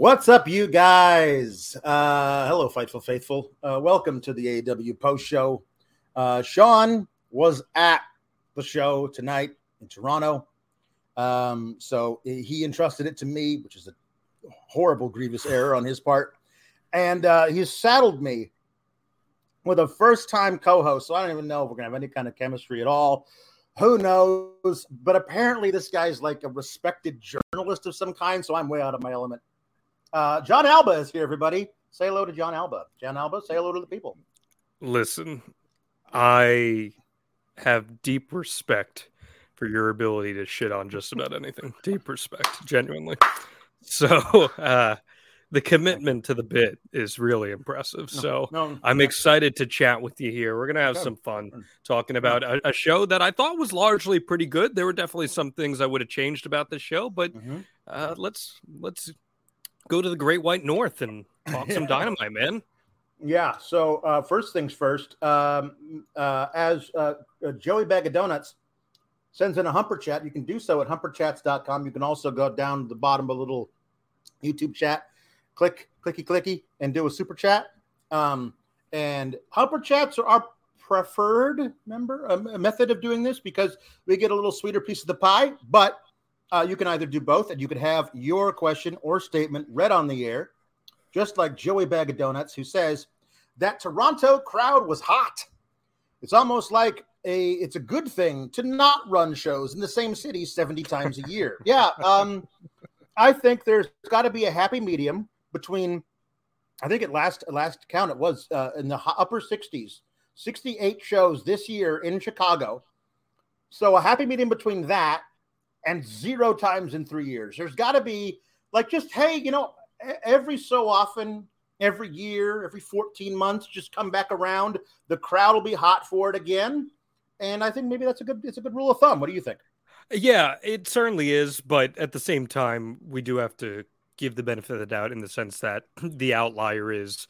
What's up, you guys? Uh, hello, Fightful Faithful. Uh, welcome to the AEW Post Show. Uh, Sean was at the show tonight in Toronto. Um, so he entrusted it to me, which is a horrible, grievous error on his part. And uh, he saddled me with a first time co host. So I don't even know if we're going to have any kind of chemistry at all. Who knows? But apparently, this guy's like a respected journalist of some kind. So I'm way out of my element. Uh, Jon Alba is here, everybody. Say hello to Jon Alba. Jon Alba, say hello to the people. Listen, I have deep respect for your ability to shit on just about anything. deep respect, genuinely. So, uh, the commitment to the bit is really impressive. No, so no, I'm no. excited to chat with you here. We're gonna have Good. some fun talking about a, a show that I thought was largely pretty good. There were definitely some things I would have changed about the show, but Mhm. uh, let's let's go to the Great White North and talk some dynamite, man. Yeah. So uh, first things first. Um, uh, as uh, uh, Joey Bag of Donuts sends in a Humper Chat, you can do so at humperchats.com. You can also go down to the bottom of a little YouTube chat, click clicky clicky, and do a super chat. Um, and Humper Chats are our preferred member um, method of doing this because we get a little sweeter piece of the pie. But uh, you can either do both, and you could have your question or statement read on the air just like Joey Bag of Donuts, who says that Toronto crowd was hot. It's almost like a it's a good thing to not run shows in the same city 70 times a year. Yeah. Um, I think there's got to be a happy medium between I think at last last count it was uh, in the upper 60s, 68 shows this year in Chicago. So a happy medium between that and zero times in three years. There's got to be like just hey, you know, every so often, every year, every 14 months, just come back around. The crowd will be hot for it again. And I think maybe that's a good it's a good rule of thumb. What do you think? Yeah, it certainly is, but at the same time, we do have to give the benefit of the doubt in the sense that the outlier is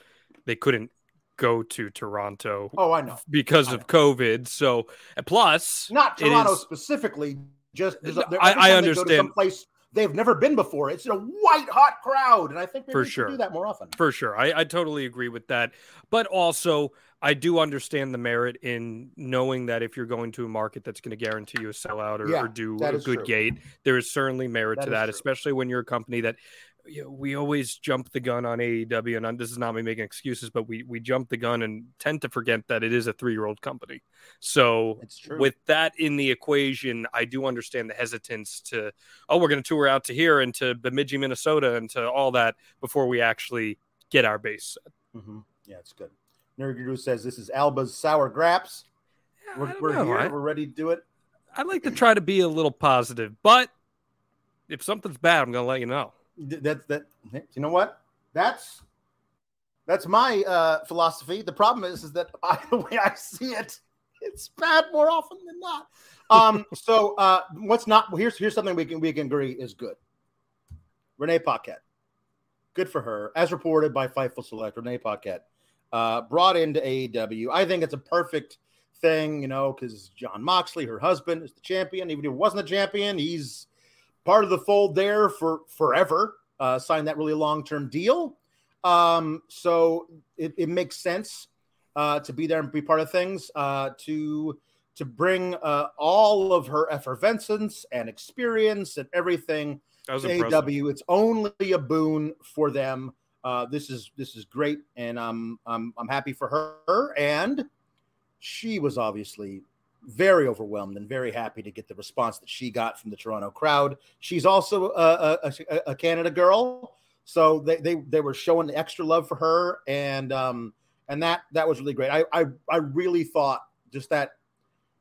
they couldn't go to Toronto Oh, I know. because I of COVID. So, plus, Not Toronto is- specifically, just uh, a- I- I understand. place they've never been before. It's a white hot crowd, and I think For sure. do that more often. For sure. I, I totally agree with that. But also, I do understand the merit in knowing that if you're going to a market that's going to guarantee you a sellout or, Yeah, or do a good true. gate, there is certainly merit That to is that, true. especially when you're a company that we always jump the gun on AEW. And this is not me making excuses, but we, we jump the gun and tend to forget that it is a three year old company. So, with that in the equation, I do understand the hesitance to, oh, we're going to tour out to here and to Bemidji, Minnesota, and to all that before we actually get our base set. Mm-hmm. Yeah, it's good. Nerguru says this is Alba's sour graps. Yeah, We're, we're here. I, We're ready to do it. I like to try to be a little positive, but if something's bad, I'm gonna let you know. Th- That that you know what? That's that's my uh, philosophy. The problem is, is that I, the way I see it, it's bad more often than not. Um, so uh, what's not? Here's here's something we can we can agree is good. Renee Paquette, good for her, as reported by Fightful Select. Renee Paquette uh, brought into AEW. I think it's a perfect thing, you know, because Jon Moxley, her husband, is the champion. Even if he wasn't a champion, he's part of the fold there for forever. Uh, signed that really long term deal. Um, so it, it makes sense uh, to be there and be part of things. Uh, to to bring uh, all of her effervescence and experience and everything That was to It's only a boon for them. Uh, this is this is great, and I'm I'm I'm happy for her. And she was obviously very overwhelmed and very happy to get the response that she got from the Toronto crowd. She's also a, a, a- Canada girl, so they, they they were showing extra love for her, and um and that that was really great. I I, I really thought just that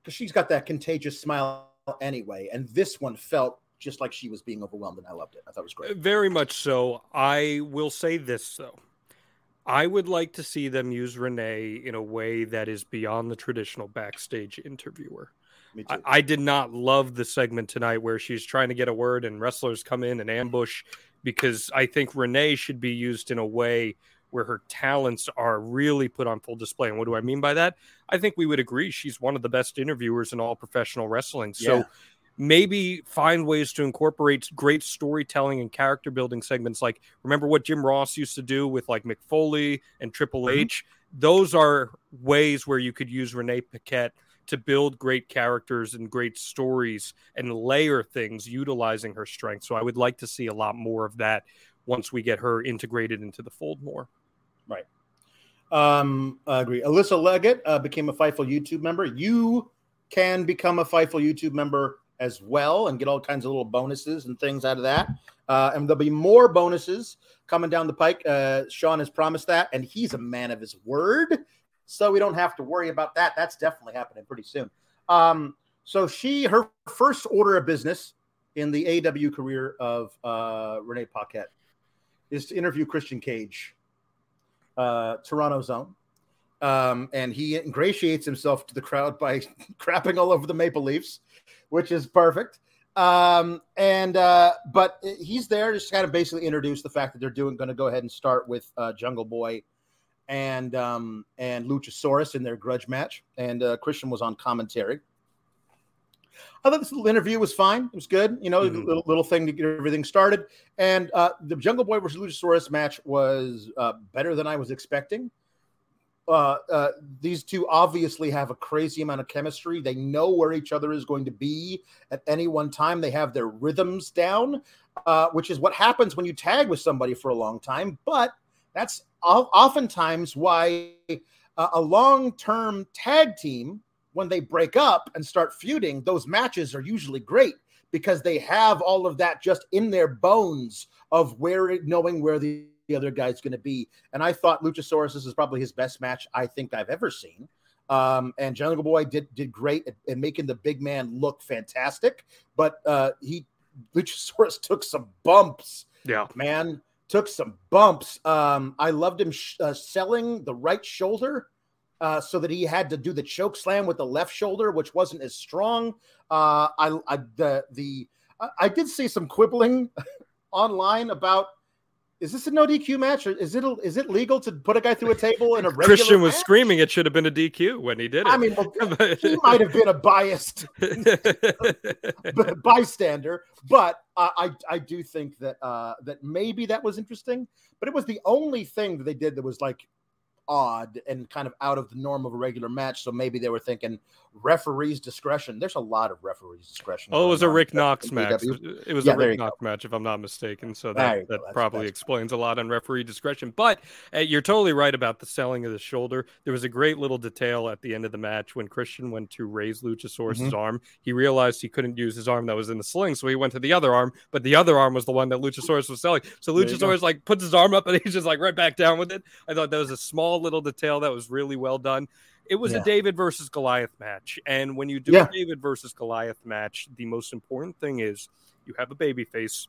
because she's got that contagious smile anyway, and this one felt just like she was being overwhelmed, and I loved it. I thought it was great. Very much so. I will say this though. I would like to see them use Renee in a way that is beyond the traditional backstage interviewer. I, I did not love the segment tonight where she's trying to get a word and wrestlers come in and ambush because I think Renee should be used in a way where her talents are really put on full display. And what do I mean by that? I think we would agree she's one of the best interviewers in all professional wrestling. So Yeah. Maybe find ways to incorporate great storytelling and character building segments like remember what Jim Ross used to do with like Mick Foley and Triple Mm-hmm. H those are ways where you could use Renee Paquette to build great characters and great stories and layer things utilizing her strength so I would like to see a lot more of that once we get her integrated into the fold more Right. Um, I agree. Alyssa Leggett uh, became a Fightful YouTube member. You can become a Fightful YouTube member as well and get all kinds of little bonuses and things out of that. Uh, and there'll be more bonuses coming down the pike. Uh, Sean has promised that, and he's a man of his word. So we don't have to worry about that. That's definitely happening pretty soon. Um, so she, her first order of business in the AEW career of uh, Renee Paquette is to interview Christian Cage uh, Toronto zone. Um, and he ingratiates himself to the crowd by crapping all over the Maple Leafs, which is perfect. Um, and uh, but he's there just kind of basically introduce the fact that they're doing going to go ahead and start with uh, Jungle Boy and um, and Luchasaurus in their grudge match. And uh, Christian was on commentary. I thought this little interview was fine. It was good, you know, Mhm. little, little thing to get everything started. And uh, the Jungle Boy versus Luchasaurus match was uh, better than I was expecting. Uh, uh, these two obviously have a crazy amount of chemistry. They know where each other is going to be at any one time. They have their rhythms down, uh, which is what happens when you tag with somebody for a long time. But that's oftentimes why uh, a long term tag team, when they break up and start feuding, those matches are usually great because they have all of that just in their bones of where knowing where the, the other guy's going to be. And I thought Luchasaurus is probably his best match I think I've ever seen. Um, and Jungle Boy did did great at, at making the big man look fantastic, but uh, he Luchasaurus took some bumps. Yeah. Man took some bumps. Um i loved him sh- uh, selling the right shoulder uh so that he had to do the choke slam with the left shoulder which wasn't as strong. Uh i i the the i, I did see some quibbling online about is this a no DQ match or is it is it legal to put a guy through a table in a regular Christian was match? screaming it should have been a DQ when he did it I mean, well, he might have been a biased bystander, but uh, I I do think that uh, that maybe that was interesting, but it was the only thing that they did that was like odd and kind of out of the norm of a regular match. So maybe they were thinking referee's discretion. There's a lot of referee's discretion. Oh, it was a Rick Knox match. It was Yeah, a Rick Knox match, if I'm not mistaken. So that, that That's- probably that's- explains a lot on referee discretion. But uh, you're totally right about the selling of the shoulder. There was a great little detail at the end of the match when Christian went to raise Luchasaurus' Mm-hmm. arm. He realized he couldn't use his arm that was in the sling, so he went to the other arm. But the other arm was the one that Luchasaurus was selling. So go. Luchasaurus like puts his arm up and he's just like right back down with it. I thought that was a small little detail that was really well done. It was Yeah. a David versus Goliath match, and when you do Yeah. a David versus Goliath match, the most important thing is you have a baby face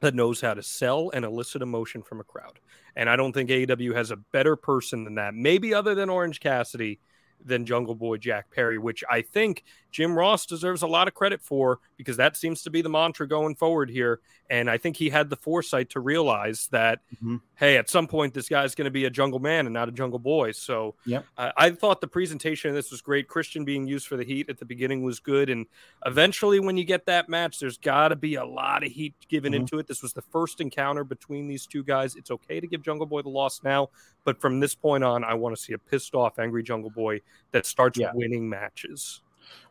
that knows how to sell and elicit emotion from a crowd. And I don't think AEW has a better person than that, maybe other than Orange Cassidy, than Jungle Boy Jack Perry, which I think Jim Ross deserves a lot of credit for because that seems to be the mantra going forward here. And I think he had the foresight to realize that, Mhm. hey, at some point, this guy's going to be a jungle man and not a jungle boy. So Yep. I I thought the presentation of this was great. Christian being used for the heat at the beginning was good. And eventually, when you get that match, there's got to be a lot of heat given Mhm. into it. This was the first encounter between these two guys. It's okay to give Jungle Boy the loss now, but from this point on, I want to see a pissed off, angry Jungle Boy that starts Yeah. winning matches.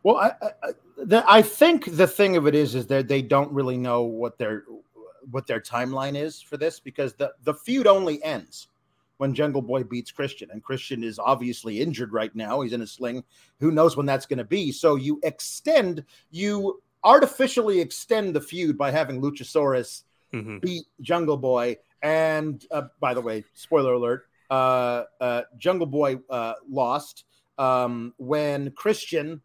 Well, I, I, the, I think the thing of it is, is that they don't really know what their what their timeline is for this because the the feud only ends when Jungle Boy beats Christian, and Christian is obviously injured right now. He's in a sling. Who knows when that's going to be? So you extend, you artificially extend the feud by having Luchasaurus Mhm. beat Jungle Boy. And uh, by the way, spoiler alert: uh, uh, Jungle Boy uh, lost um, when Christian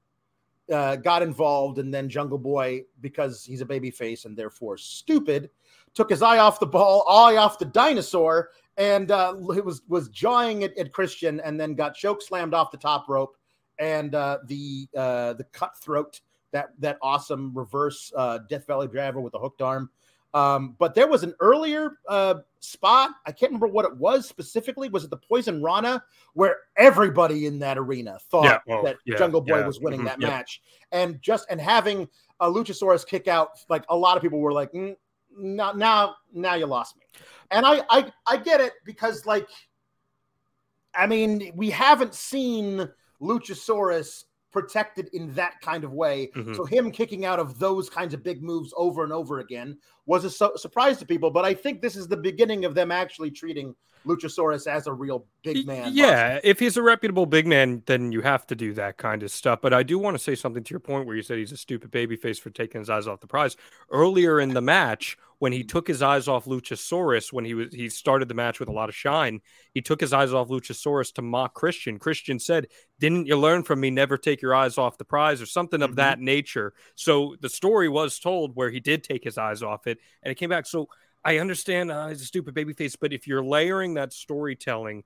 uh, got involved, and then Jungle Boy, because he's a baby face and therefore stupid, took his eye off the ball, eye off the dinosaur, and uh, was was jawing at, at Christian, and then got choke slammed off the top rope, and uh, the uh, the cutthroat that that awesome reverse uh, Death Valley driver with the hooked arm. Um, but there was an earlier uh, spot. I can't remember what it was specifically. Was it the Poison Rana where everybody in that arena thought Yeah, well, that yeah, Jungle Boy yeah, was winning mhm, that match, and just and having a Luchasaurus kick out, like a lot of people were like, mm, "Now, now, now you lost me," and I, I, I get it because, like, I mean, we haven't seen Luchasaurus protected in that kind of way. Mhm. So him kicking out of those kinds of big moves over and over again was a su- surprise to people. But I think this is the beginning of them actually treating Luchasaurus as a real big man. Yeah, if he's a reputable big man, then you have to do that kind of stuff. But I do want to say something to your point where you said he's a stupid babyface for taking his eyes off the prize. Earlier in the match, when he took his eyes off Luchasaurus, when he was he started the match with a lot of shine, he took his eyes off Luchasaurus to mock Christian. Christian said, "Didn't you learn from me? Never take your eyes off the prize," or something of Mhm. that nature. So the story was told where he did take his eyes off it, and it came back. So I understand uh, he's a stupid babyface, but if you're layering that storytelling,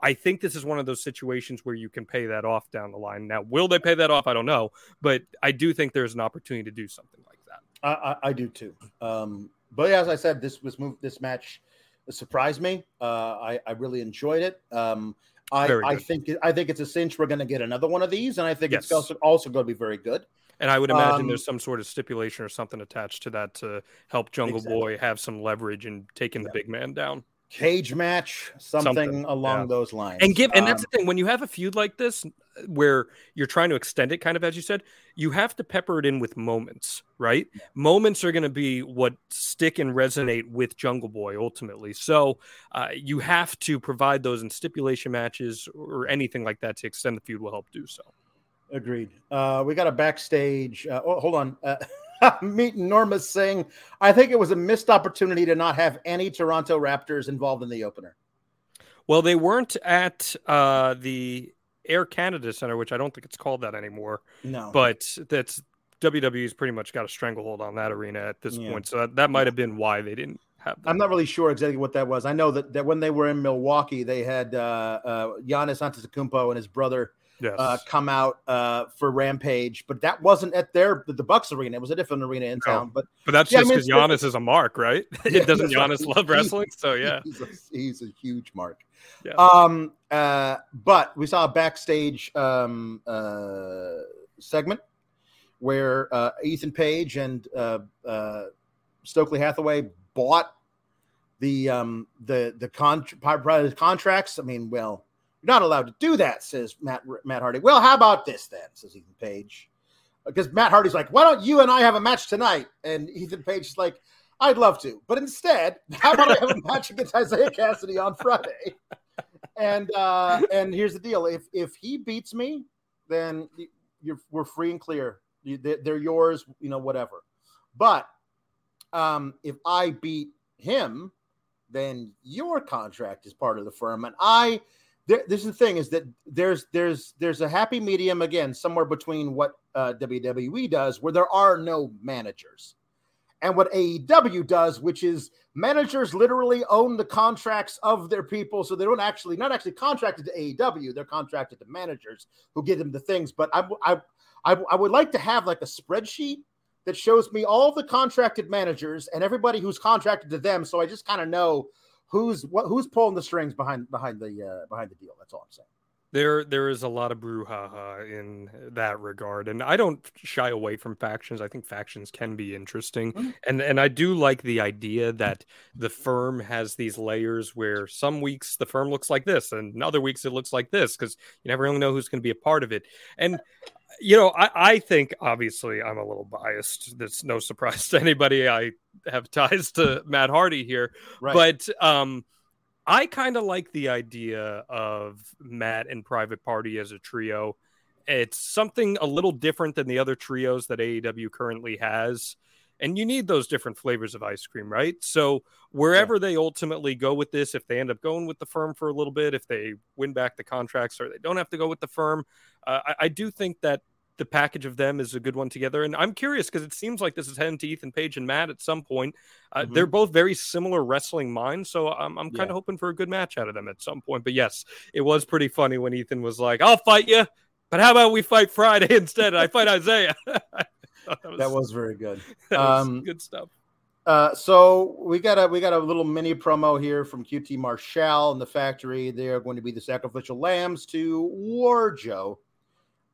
I think this is one of those situations where you can pay that off down the line. Now, will they pay that off? I don't know, but I do think there's an opportunity to do something like that. I, I, I do too. Um, but as I said, this was move this match surprised me. Uh, I, I really enjoyed it. Um, I, I think I think it's a cinch we're going to get another one of these, and I think it's also also going to be very good. And I would imagine Um, there's some sort of stipulation or something attached to that to help Jungle Exactly. Boy have some leverage in taking the big man down. Cage match, something, Something, along yeah. those lines, And give and that's Um, the thing when you have a feud like this where you're trying to extend it kind of as you said, you have to pepper it in with moments, right? Moments are going to be what stick and resonate with Jungle Boy ultimately. So, uh, you have to provide those in stipulation matches or anything like that to extend the feud will help do so. Agreed. Uh, we got a backstage. Uh, oh, hold on. Uh, meet Norma Singh. I think it was a missed opportunity to not have any Toronto Raptors involved in the opener. Well, they weren't at uh, the Air Canada Center, which I don't think it's called that anymore. No, But that's WWE's pretty much got a stranglehold on that arena at this Yeah. point. So that, that might have been why they didn't have. Them. I'm not really sure exactly what that was. I know that, that when they were in Milwaukee, they had uh, uh, Giannis Antetokounmpo and his brother Yes. uh, come out uh, for Rampage, but that wasn't at their the Bucks arena. It was a different arena in No. town. But But that's Yeah, just mean, because it's- Giannis is a mark, right? Yeah, it doesn't. Giannis love wrestling? So yeah. he's a, he's a huge mark. Yeah. Um. Uh. But we saw a backstage um uh segment where uh, Ethan Page and uh, uh, Stokely Hathaway bought the um the the con- the contracts. I mean, well, You're not allowed to do that, says Matt Matt Hardy. Well, how about this then, says Ethan Page. Because Matt Hardy's like, why don't you and I have a match tonight? And Ethan Page is like, I'd love to. But instead, how about I have a match against Isiah Kassidy on Friday? And uh and here's the deal. If if he beats me, then you're we're free and clear. They're, yours, you know, whatever. But um if I beat him, then your contract is part of the firm. And I there, this is the thing is that there's there's there's a happy medium again somewhere between what uh, WWE does, where there are no managers, and what AEW does, which is managers literally own the contracts of their people, so they don't actually not actually contracted to AEW, they're contracted to managers who give them the things. But I I I, I would like to have like a spreadsheet that shows me all the contracted managers and everybody who's contracted to them, so I just kind of know who's what who's pulling the strings behind behind the uh, behind the deal. That's all I'm saying. There, there is a lot of brouhaha in that regard, and I don't shy away from factions. I think factions can be interesting, mm-hmm. and and I do like the idea that the firm has these layers where some weeks the firm looks like this, and other weeks it looks like this, because you never really know who's going to be a part of it. And you know, I, I think obviously I'm a little biased. That's no surprise to anybody. I have ties to Matt Hardy here, right. but um, I kind of like the idea of Matt and Private Party as a trio. It's something a little different than the other trios that AEW currently has. And you need those different flavors of ice cream, right? So, wherever yeah. they ultimately go with this, if they end up going with the firm for a little bit, if they win back the contracts or they don't have to go with the firm, uh, I, I do think that the package of them is a good one together. And I'm curious because it seems like this is heading to Ethan Page and Matt at some point. Uh, mm-hmm. They're both very similar wrestling minds, so I'm, I'm kind of yeah. hoping for a good match out of them at some point. But yes, it was pretty funny when Ethan was like, "I'll fight you, but how about we fight Friday instead? I fight Isaiah." that, was, that, was, very good. Um, good stuff. Uh, so we got a we got a little mini promo here from QT Marshall and the factory. They are going to be the sacrificial lambs to War Joe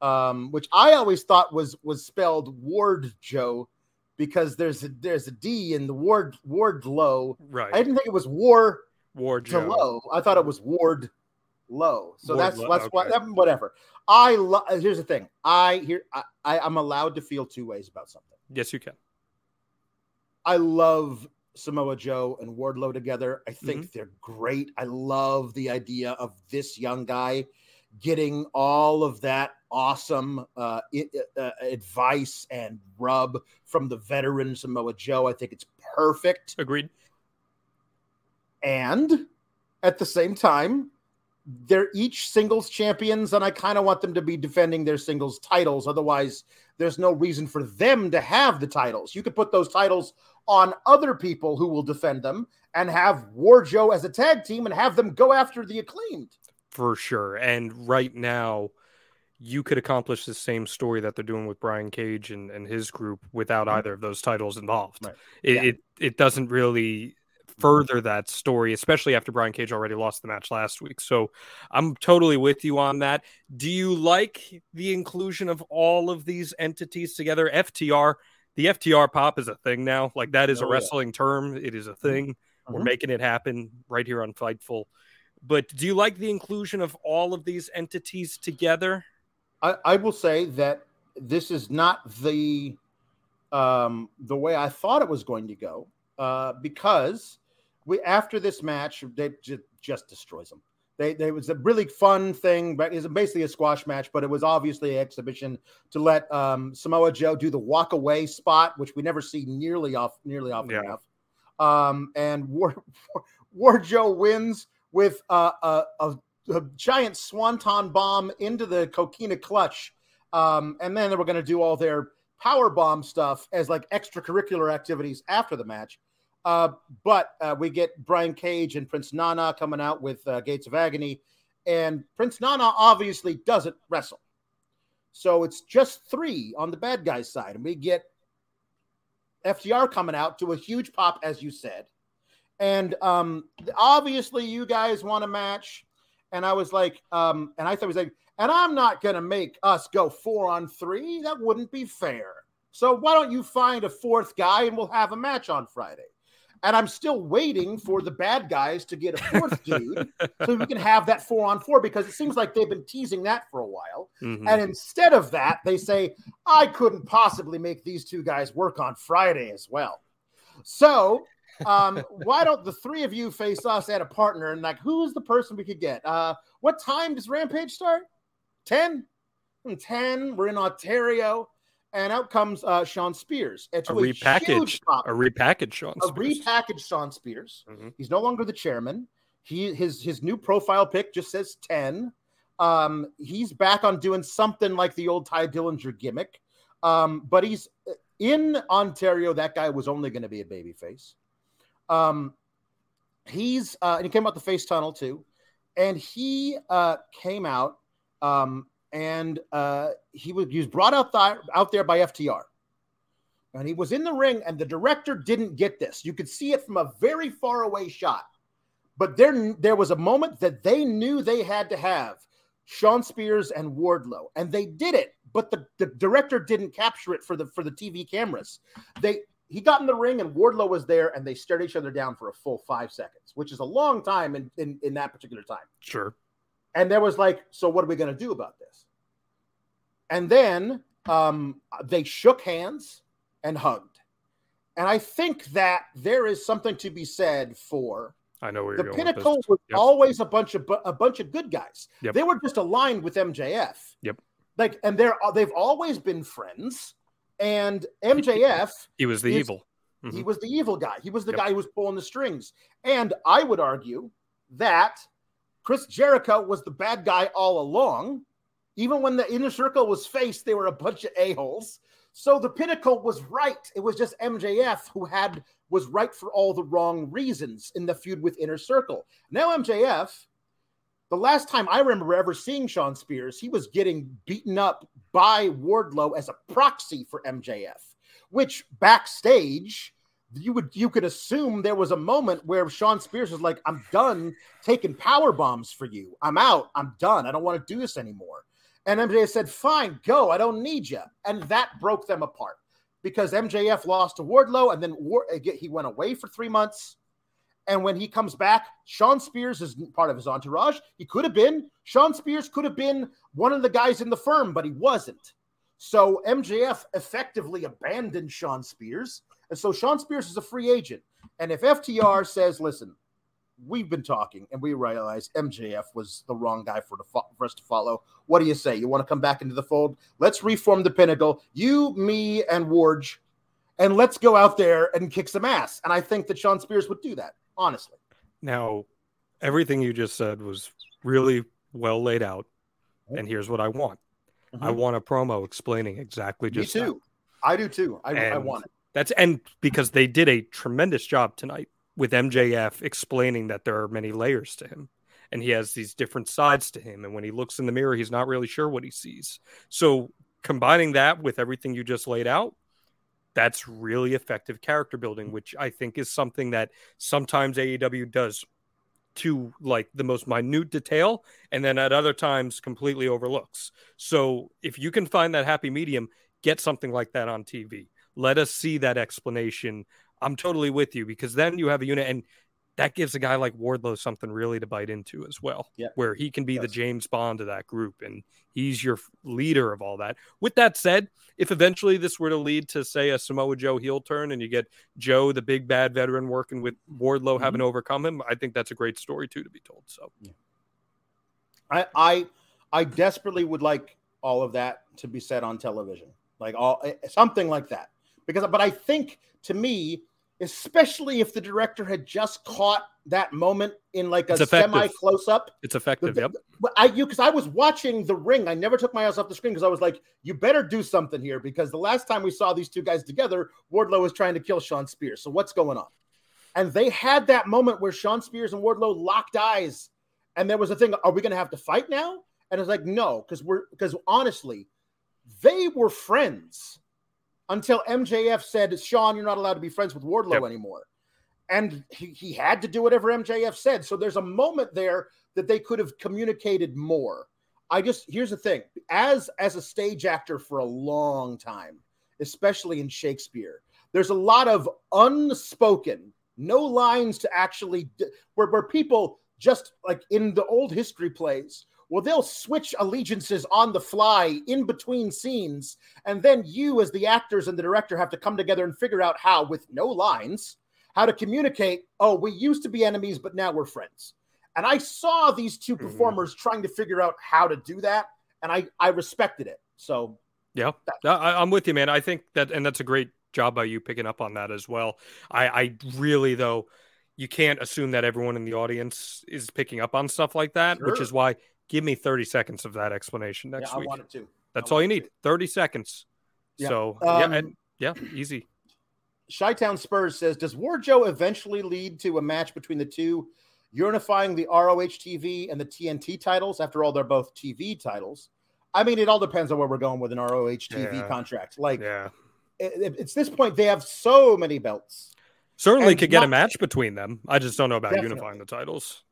um, which I always thought was was spelled Ward Joe because there's a, there's a D in the Ward Ward Low. Right. I didn't think it was War Ward to Low. I thought it was Ward Low. So that's Low, that's okay. what whatever. I love. Here's the thing. I here I, I I'm allowed to feel two ways about something. Yes, you can. I love Samoa Joe and Wardlow together. I think mm-hmm. they're great. I love the idea of this young guy getting all of that awesome uh, uh, advice and rub from the veteran Samoa Joe. I think it's perfect. Agreed. And at the same time, they're each singles champions, and I kind of want them to be defending their singles titles. Otherwise, there's no reason for them to have the titles. You could put those titles on other people who will defend them and have War Joe as a tag team and have them go after the acclaimed for sure. And right now, you could accomplish the same story that they're doing with Brian Cage and, and his group without mm-hmm. either of those titles involved. Right. It, yeah. it it doesn't really further that story, especially after Brian Cage already lost the match last week. So I'm totally with you on that. Do you like the inclusion of all of these entities together? FTR, the FTR pop is a thing now. Like that is oh, a wrestling yeah. term. It is a mm-hmm. thing. Mm-hmm. We're making it happen right here on Fightful. But do you like the inclusion of all of these entities together? I, I will say that this is not the um, the way I thought it was going to go uh, because we after this match they just, just destroys them. They, they was a really fun thing, but it's basically a squash match, but it was obviously an exhibition to let um, Samoa Joe do the walk away spot, which we never see nearly off nearly often yeah. enough. Um, and War, War, War Joe wins with uh, a, a, a, giant swanton bomb into the coquina clutch. Um, and then they were going to do all their power bomb stuff as like extracurricular activities after the match. Uh, but uh, we get Brian Cage and Prince Nana coming out with uh, Gates of Agony. And Prince Nana obviously doesn't wrestle. So it's just three on the bad guys' side. And we get FTR coming out to a huge pop, as you said. And um, obviously, you guys want a match. And I was like, um, and I thought was like, and I'm not going to make us go four on three. That wouldn't be fair. So why don't you find a fourth guy and we'll have a match on Friday? And I'm still waiting for the bad guys to get a fourth dude so we can have that four on four because it seems like they've been teasing that for a while. Mhm. And instead of that, they say, I couldn't possibly make these two guys work on Friday as well. So, um, why don't the three of you face us at a partner and like, who's the person we could get? Uh, what time does Rampage start? 10? 10. We're in Ontario. And out comes uh, Shawn Spears. A a repackaged, a repackaged Shawn a Spears. repackaged Shawn Spears. Mhm. He's no longer the chairman. He his his new profile pic just says 10. Um, he's back on doing something like the old Tye Dillinger gimmick. Um, but he's in Ontario. That guy was only going to be a babyface. Um, he's uh, and he came out the face tunnel too, and he uh, came out um, and uh, he was he was brought out th- out there by FTR, and he was in the ring, and the director didn't get this. You could see it from a very far away shot, but there there was a moment that they knew they had to have Shawn Spears and Wardlow, and they did it. But the, the director didn't capture it for the for the TV cameras. They he got in the ring and Wardlow was there, and they stared each other down for a full five seconds, which is a long time in in, in that particular time. Sure. And there was like, so what are we going to do about this? And then um, they shook hands and hugged. And I think that there is something to be said for I know where the pinnacle was Yep. always a bunch of a bunch of good guys. Yep. They were just aligned with MJF. Yep. Like, and they're they've always been friends. And MJF, He was the He's- evil. he Mhm. was the evil guy. He was the Yep. guy who was pulling the strings. And I would argue that Chris Jericho was the bad guy all along. Even when the inner circle was faced, they were a bunch of a-holes. So the pinnacle was right. It was just MJF who had was right for all the wrong reasons in the feud with Inner Circle. Now MJF, the last time I remember ever seeing Shawn Spears, he was getting beaten up by Wardlow as a proxy for MJF, which backstage you would you could assume there was a moment where Shawn Spears was like, "I'm done taking power bombs for you. I'm out. I'm done. I don't want to do this anymore." And MJF said, "Fine, go. I don't need you." And that broke them apart because MJF lost to Wardlow, and then War- uh, he went away for three months. And when he comes back, Shawn Spears is part of his entourage. He could have been Shawn Spears could have been one of the guys in the firm, but he wasn't. So MJF effectively abandoned Shawn Spears. And so Shawn Spears is a free agent. And if FTR says, listen, we've been talking and we realize MJF was the wrong guy for, the, fo- for us to follow, what do you say? You want to come back into the fold? Let's reform the pinnacle, you, me, and Warge, and let's go out there and kick some ass. And I think that Shawn Spears would do that, honestly. Now, everything you just said was really well laid out. And here's what I want. I Mhm. want a promo explaining exactly Me just that. too. I do too. I, I want it. That's and because they did a tremendous job tonight with MJF explaining that there are many layers to him and he has these different sides to him and when he looks in the mirror he's not really sure what he sees. So combining that with everything you just laid out that's really effective character building which I think is something that sometimes AEW does to like the most minute detail and then at other times completely overlooks. So if you can find that happy medium, get something like that on TV. Let us see that explanation. I'm totally with you because then you have a unit and that gives a guy like Wardlow something really to bite into as well, Yep. where he can be the James Bond of that group and he's your leader of all that. With that said, if eventually this were to lead to, say, a Samoa Joe heel turn and you get Joe, the big bad veteran, working with Wardlow, Mm-hmm. having to overcome him, I think that's a great story too to be told. So, I, I I desperately would like all of that to be said on television, like all eh, something like that. Because, but I think to me, especially if the director had just caught that moment in like a semi close up, it's effective. The- Yep. but I you because I was watching the ring. I never took my eyes off the screen because I was like, you better do something here because the last time we saw these two guys together, Wardlow was trying to kill Shawn Spears. So what's going on? And they had that moment where Shawn Spears and Wardlow locked eyes, and there was a thing: Are we going to have to fight now? And it's like, no, because we're because honestly, they were friends until MJF said, Shawn, you're not allowed to be friends with Wardlow Yep. anymore. And he, he had to do whatever MJF said. So there's a moment there that they could have communicated more. I just here's the thing: as as a stage actor for a long time, especially in Shakespeare, there's a lot of unspoken, no lines to actually where, where people just like in the old history plays well they'll switch allegiances on the fly in between scenes and then you as the actors and the director have to come together and figure out how with no lines how to communicate oh we used to be enemies but now we're friends and i saw these 2 Mhm. performers trying to figure out how to do that and i i respected it so Yeah, I, I'm with you, man. I think that, and that's a great job by you picking up on that as well. I, I really, though, you can't assume that everyone in the audience is picking up on stuff like that, which is why give me 30 seconds of that explanation next yeah, i week. wanted to That's all you need 30 seconds. Yeah. So, Um, yeah, and, yeah, easy. Chi-Town Spurs says, does Warjo eventually lead to a match between the two, unifying the ROH TV and the TNT titles? After all, they're both TV titles. I mean, it all depends on where we're going with an ROH TV Yeah. contract. Like, Yeah. it, it's this point, they have so many belts. Certainly and could get a match between them. I just don't know about Definitely. unifying the titles.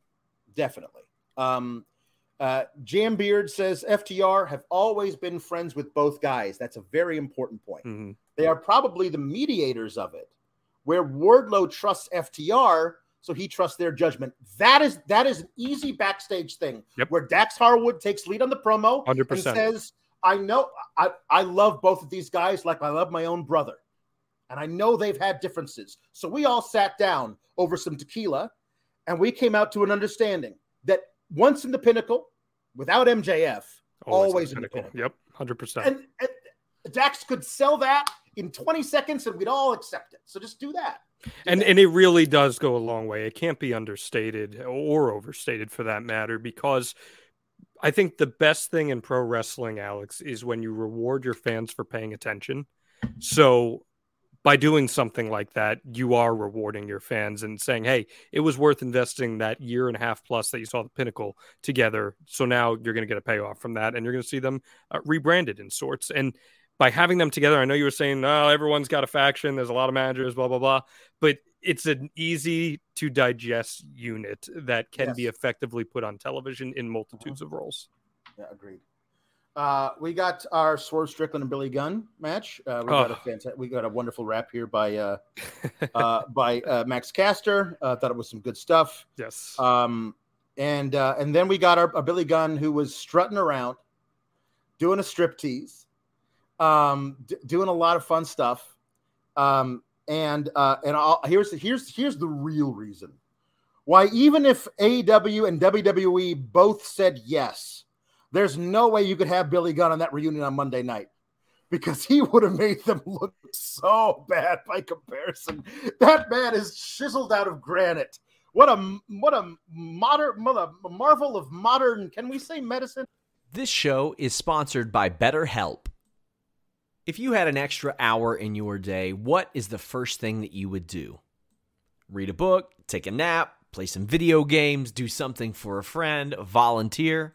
Definitely. Um, uh, Jam Beard says, FTR have always been friends with both guys. That's a very important point. Mhm. They are probably the mediators of it, where Wardlow trusts FTR, so he trusts their judgment. That is that is an easy backstage thing Yep. where Dax Harwood takes lead on the promo 100%. and says, "I know I, I love both of these guys like I love my own brother, and I know they've had differences. So we all sat down over some tequila, and we came out to an understanding that once in the pinnacle, without MJF, always in the pinnacle. pinnacle. Yep, 100%. and, and Dax could sell that in 20 seconds and we'd all accept it. So just do that. Do and that. and it really does go a long way. It can't be understated or overstated for that matter because I think the best thing in pro wrestling, Alex, is when you reward your fans for paying attention. So by doing something like that, you are rewarding your fans and saying, "Hey, it was worth investing that year and a half plus that you saw the pinnacle together. So now you're going to get a payoff from that, and you're going to see them uh, rebranded in sorts." And by having them together, I know you were saying, "Oh, everyone's got a faction. There's a lot of managers, blah blah blah," but it's an easy to digest unit that can be effectively put on television in multitudes of roles. Yeah, agreed. Uh, we got our Swerve Strickland and Billy Gunn match. Uh, we got a fantastic, we got a wonderful rap here by uh, uh, by uh, Max Caster. Uh, thought it was some good stuff. yes. Um, and uh, and then we got our, our Billy Gunn who was strutting around, doing a striptease, um, d- doing a lot of fun stuff. Um, and uh, and I'll, here's here's here's the real reason why even if AEW and WWE both said yes, there's no way you could have Billy Gunn on that reunion on Monday night because he would have made them look so bad by comparison. That man is chiseled out of granite. What a what a modern what a marvel of modern. Can we say medicine? This show is sponsored by BetterHelp. If you had an extra hour in your day, what is the first thing that you would do? Read a book, take a nap, play some video games, do something for a friend, volunteer.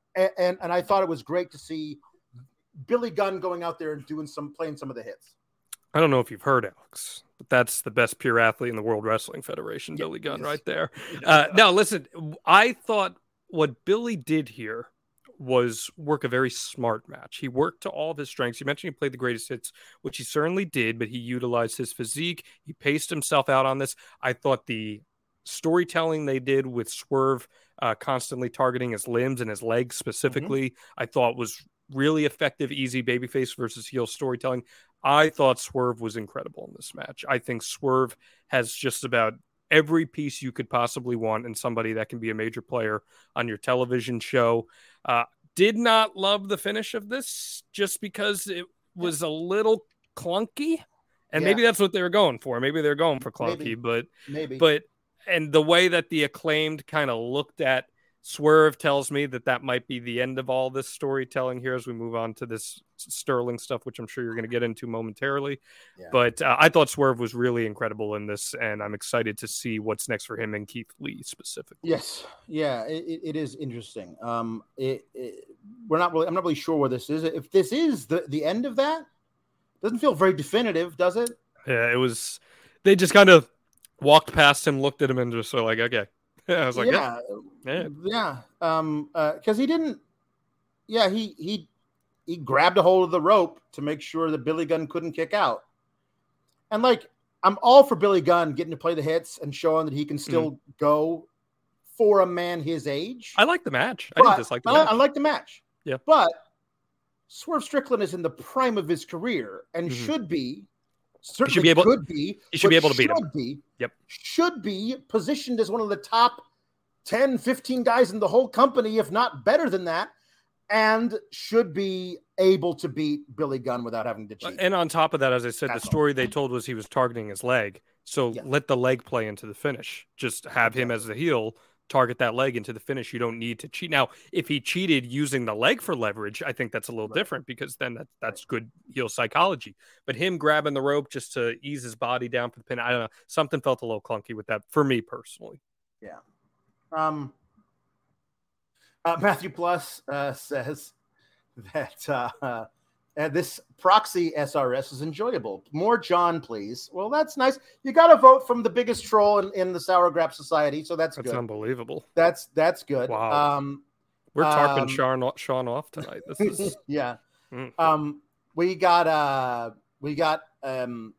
And and I thought it was great to see Billy Gunn going out there and doing some playing some of the hits. I don't know if you've heard Alex, but that's the best pure athlete in the World Wrestling Federation, Billy Gunn, right there. Uh, now, listen, I thought what Billy did here was work a very smart match. He worked to all of his strengths. You mentioned he played the greatest hits, which he certainly did, but he utilized his physique. He paced himself out on this. I thought the storytelling they did with Swerve uh, constantly targeting his limbs and his legs specifically, I thought was really effective, easy babyface versus heel storytelling. I thought Swerve was incredible in this match. I think Swerve has just about every piece you could possibly want in somebody that can be a major player on your television show. Uh, did not love the finish of this just because it was a little clunky. And Yeah. maybe that's what they were going for. Maybe they're going for clunky, Maybe. but Maybe. but and the way that the acclaimed kind of looked at Swerve tells me that that might be the end of all this storytelling here as we move on to this Sterling stuff, which I'm sure you're going to get into momentarily. Yeah. But uh, I thought Swerve was really incredible in this, and I'm excited to see what's next for him and Keith Lee specifically. Yes, yeah, it, it- is interesting. Um, it, it, we're not really, I'm not really sure where this is. If this is the the end of that, doesn't feel very definitive, does it? Yeah, it was. They just kind of walked past him, looked at him, and just were like, "Okay." I was like, "Yeah, yeah, yeah." Um, because he didn't. Yeah, he he he grabbed a hold of the rope to make sure that Billy Gunn couldn't kick out. And like, I'm all for Billy Gunn getting to play the hits and showing that he can still go for a man his age. I like the match. I But- didn't dislike the I, match. I like the match. Yeah. But Swerve Strickland is in the prime of his career and Mhm. should be certainly be able- could be he should be able to beat him. should Be, Yep. Should be positioned as one of the top 10, 15 guys in the whole company, if not better than that, and should be able to beat Billy Gunn without having to cheat. And on top of that, as I said, That's the all. story they told was he was targeting his leg. So Yeah. let the leg play into the finish. Just have him as the heel target that leg into the finish. You don't need to cheat. Now, if he cheated using the leg for leverage, I think that's a little Right. different because then that, that's good heel psychology. But him grabbing the rope just to ease his body down for the pin, I don't know. Something felt a little clunky with that for me personally. Yeah. Um, uh, Matthew Plus uh, says that uh, uh, this proxy SRS is enjoyable. More Jon, please. Well, that's nice. You got a vote from the biggest troll in, in the Sour Grap Society, so that's, good. That's good. unbelievable. That's that's good. Wow. Um, We're tarping Um, Sean, off- Sean off tonight. This is yeah. Mm. Um, we got uh, we got um,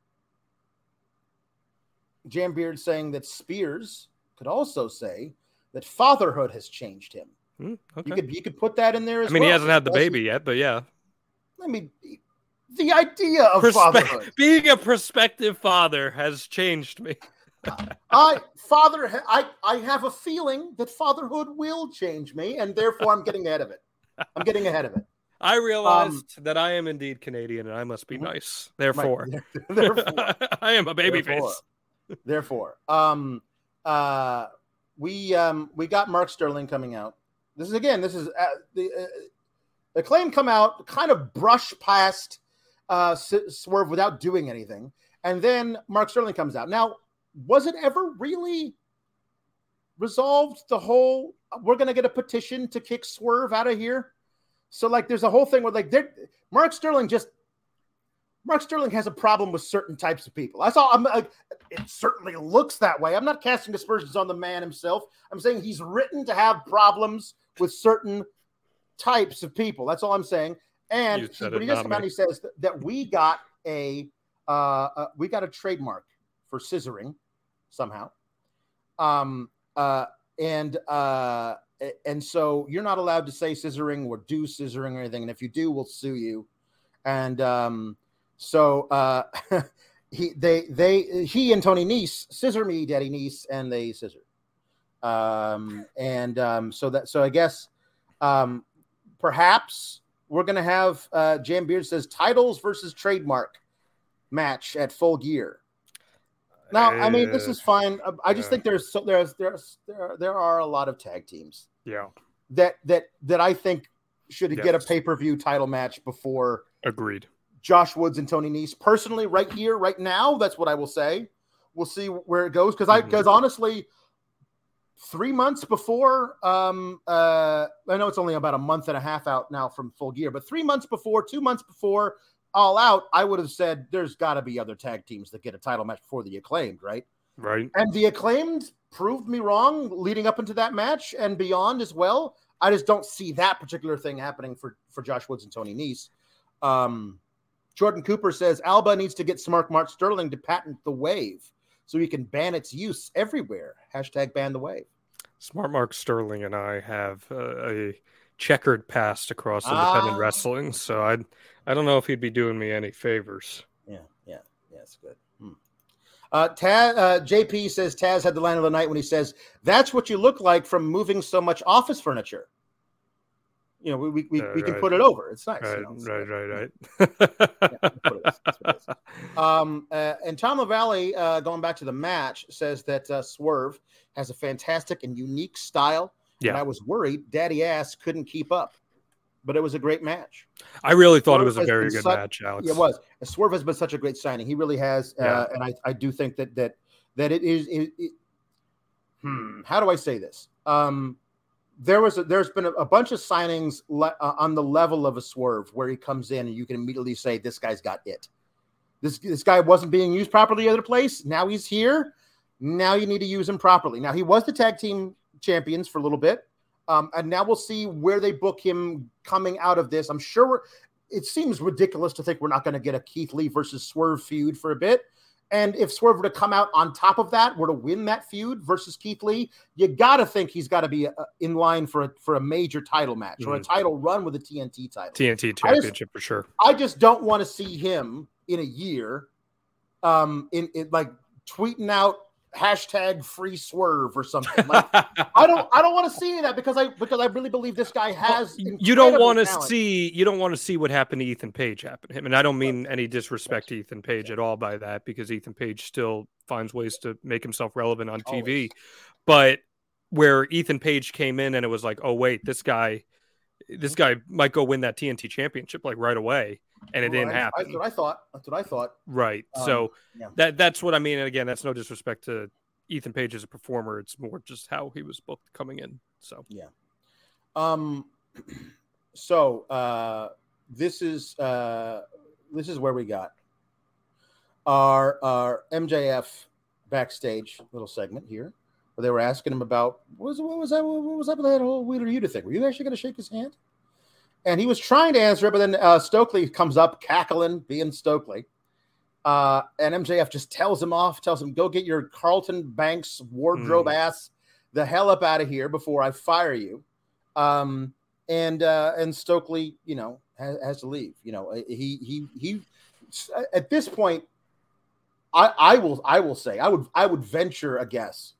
Jam Beard saying that Spears could also say that fatherhood has changed him. Hmm, okay. You could you could put that in there as I mean, he hasn't had the baby yet, but yeah. I mean, the idea of Perspe- fatherhood. being a prospective father has changed me. I father. I I have a feeling that fatherhood will change me, and therefore I'm getting ahead of it. I'm getting ahead of it. I realized that I am indeed Canadian and I must be Mhm. nice. Therefore. Therefore, I am a baby Therefore. face. therefore, um, uh, we um we got Mark Sterling coming out. This is again. This is uh, the uh, the acclaimed come out kind of brush past uh Swerve without doing anything, and then Mark Sterling comes out. Now, was it ever really resolved? The whole we're gonna get a petition to kick Swerve out of here. So like, there's a whole thing where like, Mark Sterling just Mark Sterling has a problem with certain types of people. That's all. I'm it certainly looks that way. I'm not casting aspersions on the man himself. I'm saying he's written to have problems with certain types of people. That's all I'm saying. And he, but he does not come out and he says that, that we got a uh, uh, we got a trademark for scissoring somehow. Um uh and uh and so you're not allowed to say scissoring or do scissoring or anything. And if you do, we'll sue you. And um so uh he they they he and Tony Nice scissor me, Daddy Nice, and they scissor. Um and um so that so I guess um perhaps we're gonna have uh Jam Beard says titles versus trademark match at full gear. Now, I mean, this is fine. I just yeah. think there's so there's there's there there are a lot of tag teams Yeah, that that that I think should get a Yes. pay per view title match before agreed. Josh Woods and Tony Nese. Personally, right here, right now, that's what I will say. We'll see where it goes because I because honestly, three months before, um, uh, I know it's only about a month and a half out now from Full Gear, but three months before, two months before All Out, I would have said there's got to be other tag teams that get a title match before the acclaimed, right? Right. And the acclaimed proved me wrong leading up into that match and beyond as well. I just don't see that particular thing happening for for Josh Woods and Tony Nese. Um, Jordan Cooper says Alba needs to get Smart Mark Sterling to patent the wave so he can ban its use everywhere. Hashtag ban the wave. Smart Mark Sterling and I have uh, a checkered past across independent Ah. wrestling, so I I don't know if he'd be doing me any favors. Yeah, yeah, yeah, it's good. Hmm. Uh, Taz, uh, JP says Taz had the line of the night when he says, "That's what you look like from moving so much office furniture." You know, we we, we, we can right. put it over. It's nice. you Right, know, it's right, right, Yeah, right. that's what it is. That's what it is. Um, uh, and Tom LaValle, uh, going back to the match, says that uh, Swerve has a fantastic and unique style. And Yeah. I was worried Daddy Ass couldn't keep up, but it was a great match. I really thought it was a very good such- match, Alex. It was. And Swerve has been such a great signing. He really has, uh, Yeah. and I, I do think that that that it is. It, it- hmm, how do I say this? Um, there was a, there's been a, a bunch of signings le- uh, on the level of a Swerve where he comes in and you can immediately say this guy's got it. This this guy wasn't being used properly other place. Now he's here. Now you need to use him properly. Now he was the tag team champions for a little bit. Um, and now we'll see where they book him coming out of this. I'm sure it seems ridiculous to think we're not going to get a Keith Lee versus Swerve feud for a bit. And if Swerve were to come out on top of that, were to win that feud versus Keith Lee, you got to think he's got to be uh, in line for a, for a major title match or a Mhm. title run with a TNT title. TNT championship for sure. I just don't want to see him in a year, um, in, in like tweeting out hashtag free swerve or something. Like, I don't, I don't want to see that because I because I really believe this guy has. you don't want to see you don't want to see what happened to Ethan Page happen to him, and I don't mean any disrespect to Ethan Page at all by that because Ethan Page still finds ways to make himself relevant on TV, Always. but where Ethan Page came in and it was like, oh wait, this guy, this guy might go win that TNT championship like right away, and it didn't Right. happen. That's what I thought. That's what I thought. Right. Um, so yeah. that that's what I mean. And again, that's no disrespect to Ethan Page as a performer. It's more just how he was booked coming in. So Yeah. Um. So uh, this is uh, this is where we got our our MJF backstage little segment here, where they were asking him about what was what was that what was up with that whole Wheeler Yuta thing? Were you actually going to shake his hand? And he was trying to answer it, but then uh, Stokely comes up cackling, being Stokely. Uh, and MJF just tells him off, tells him, go get your Carlton Banks wardrobe Mm. ass the hell up out of here before I fire you. Um, and uh, and Stokely, you know, has, has to leave. You know, he he he. At this point, I I will I will say I would I would venture a guess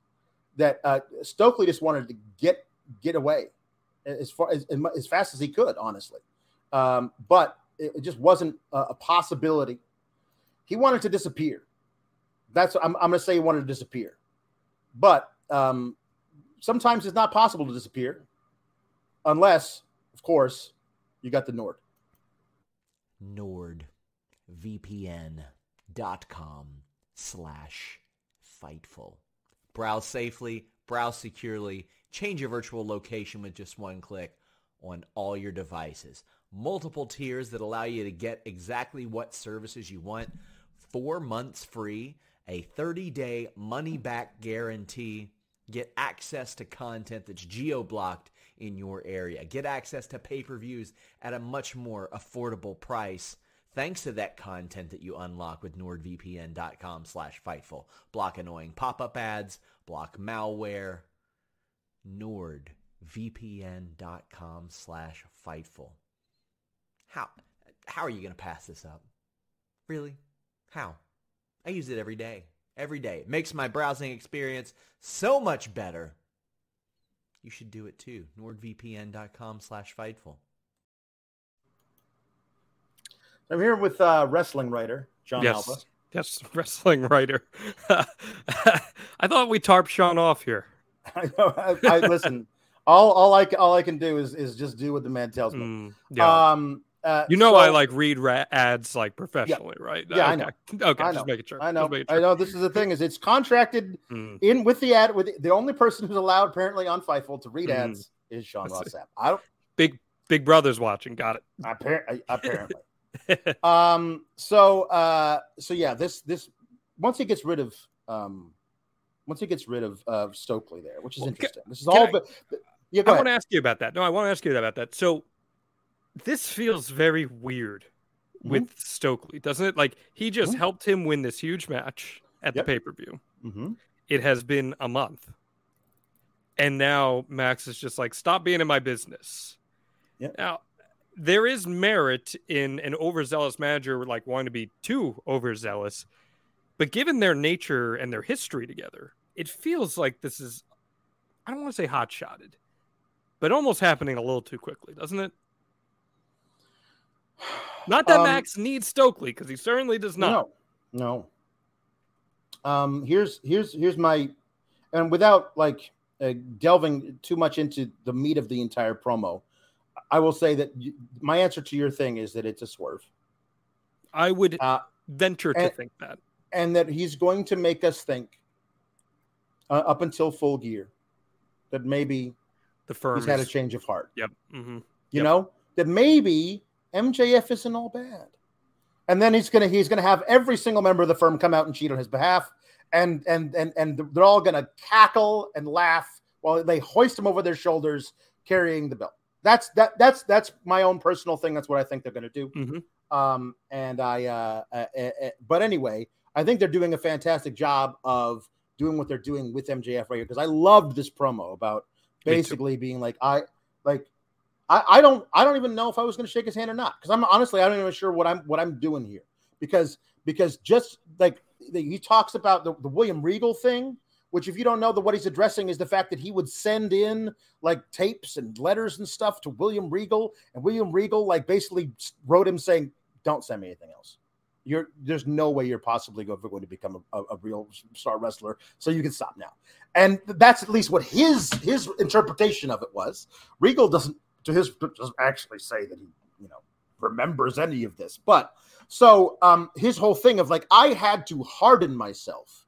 that uh, Stokely just wanted to get get away as far as as fast as he could, honestly. Um, but it, it just wasn't a, a possibility. He wanted to disappear. That's I'm, I'm going to say he wanted to disappear, but um, sometimes it's not possible to disappear unless, of course, you got the Nord. NordVPN.com slash Fightful. Browse safely, browse securely, change your virtual location with just one click on all your devices. Multiple tiers that allow you to get exactly what services you want. Four months free, a 30-day money-back guarantee. Get access to content that's geo-blocked in your area. Get access to pay-per-views at a much more affordable price thanks to that content that you unlock with nordvpn.com slash fightful. Block annoying pop-up ads, block malware. nordvpn.com slash fightful. How, how are you going to pass this up? Really? How? I use it every day. Every day. It makes my browsing experience so much better. You should do it too. nordvpn.com slash fightful. I'm here with uh, wrestling writer Jon Yes. Alba. Yes, wrestling writer. I thought we tarp Sean off here. I. I, I listen. All all I all I can do is is just do what the man tells me. Mm, yeah. Um, uh, you know, so- I like read ra- ads like professionally, right? Yeah, I okay. know. Okay, I just know. making sure. I know. making I know. This is the thing: is it's contracted Mm. in with the ad with the only person who's allowed apparently on Fightful to read Mm. ads is Sean I. Ross Sapp. I don't Big Big Brother's watching. Got it. apparently apparently. um. So uh. So yeah. This this once he gets rid of um. Once he gets rid of of Stokely there, which is Well, interesting. This is all. I- but yeah. I ahead. want to ask you about that. No, I want to ask you about that. So this feels very weird Mm-hmm. with Stokely, doesn't it? Like he just helped him win this huge match at Yep. the pay per view. Mm-hmm. It has been a month, and now Max is just like, "Stop being in my business." Yep. Now there is merit in an overzealous manager like wanting to be too overzealous, but given their nature and their history together, it feels like this is I don't want to say hot shotted, but almost happening a little too quickly, doesn't it? Not that Um, Max needs Stokely because he certainly does not. No, no. Um, here's here's here's my, and without like uh, delving too much into the meat of the entire promo, I will say that my answer to your thing is that it's a swerve, I would Uh, venture to and- think that. And that he's going to make us think uh, up until full gear that maybe The firm he's had a change of heart. Yep. hmm You Yep. know that maybe MJF isn't all bad, and then he's gonna he's gonna have every single member of the firm come out and cheat on his behalf, and and and and they're all gonna cackle and laugh while they hoist him over their shoulders carrying the belt. That's that that's that's my own personal thing. That's what I think they're gonna do. Mhm. Um, and I uh, uh, uh, uh, but anyway, I think they're doing a fantastic job of doing what they're doing with MJF right here because I loved this promo about basically being like I like I, I don't I don't even know if I was going to shake his hand or not because I'm honestly I don't even sure what I'm what I'm doing here because because just like he talks about the, the William Regal thing which if you don't know that what he's addressing is the fact that he would send in like tapes and letters and stuff to William Regal and William Regal like basically wrote him saying don't send me anything else you're there's no way you're possibly going to become a, a, real star wrestler so you can stop now. And that's at least what his his interpretation of it was. Regal doesn't to his doesn't actually say that he you know remembers any of this but so um his whole thing of like i had to harden myself.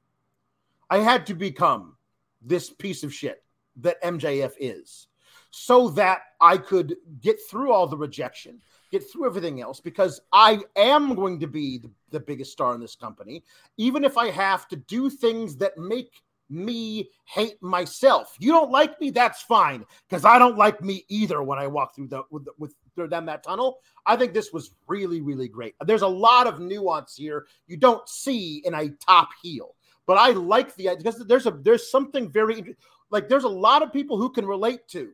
I had to become this piece of shit that mjf is so that i could get through all the rejection get through everything else because I am going to be the, the biggest star in this company, even if I have to do things that make me hate myself. You don't like me, that's fine, because I don't like me either when I walk through the with, with through down that tunnel. I think this was really, really great. There's a lot of nuance here you don't see in a top heel, but I like the because there's a there's something very like there's a lot of people who can relate to.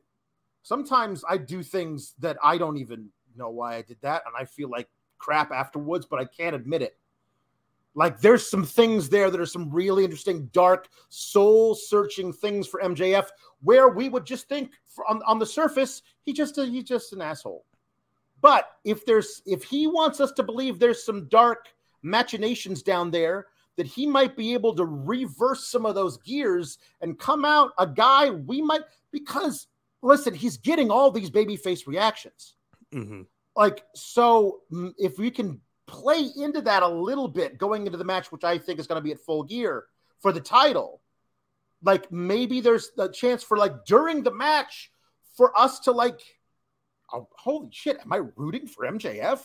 Sometimes I do things that I don't even know why I did that, and I feel like crap afterwards, but I can't admit it. Like there's some things there that are some really interesting, dark, soul-searching things for MJF, where we would just think on, on the surface he just he's just an asshole. But if there's if he wants us to believe there's some dark machinations down there that he might be able to reverse some of those gears and come out a guy we might because listen, he's getting all these babyface reactions hmm like so if we can play into that a little bit going into the match which i think is going to be at full gear for the title like maybe there's a chance for like during the match for us to like oh, holy shit am i rooting for mjf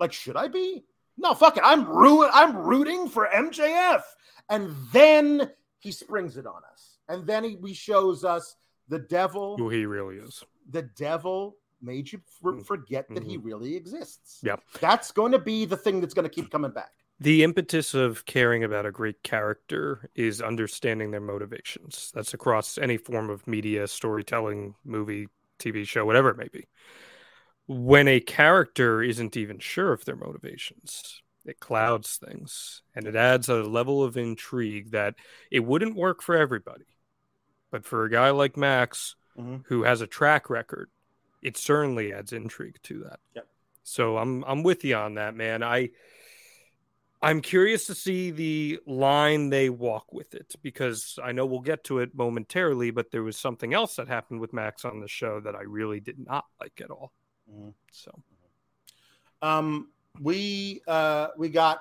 like should i be? No fuck it i'm ruin i'm rooting for mjf and then he springs it on us. And then he, he shows us the devil. Who he really is. the devil made you for, forget that he Mhm. really exists. Yep. That's going to be the thing that's going to keep coming back. The impetus of caring about a great character is understanding their motivations. That's across any form of media, storytelling, movie, TV show, whatever it may be. When a character isn't even sure of their motivations, it clouds things and it adds a level of intrigue that it wouldn't work for everybody. But for a guy like Max, Mhm. who has a track record, it certainly adds intrigue to that. Yep. So I'm I'm with you on that, man. I I'm curious to see the line they walk with it because I know we'll get to it momentarily, but there was something else that happened with Max on the show that I really did not like at all. Mm-hmm. So, um, we uh, we got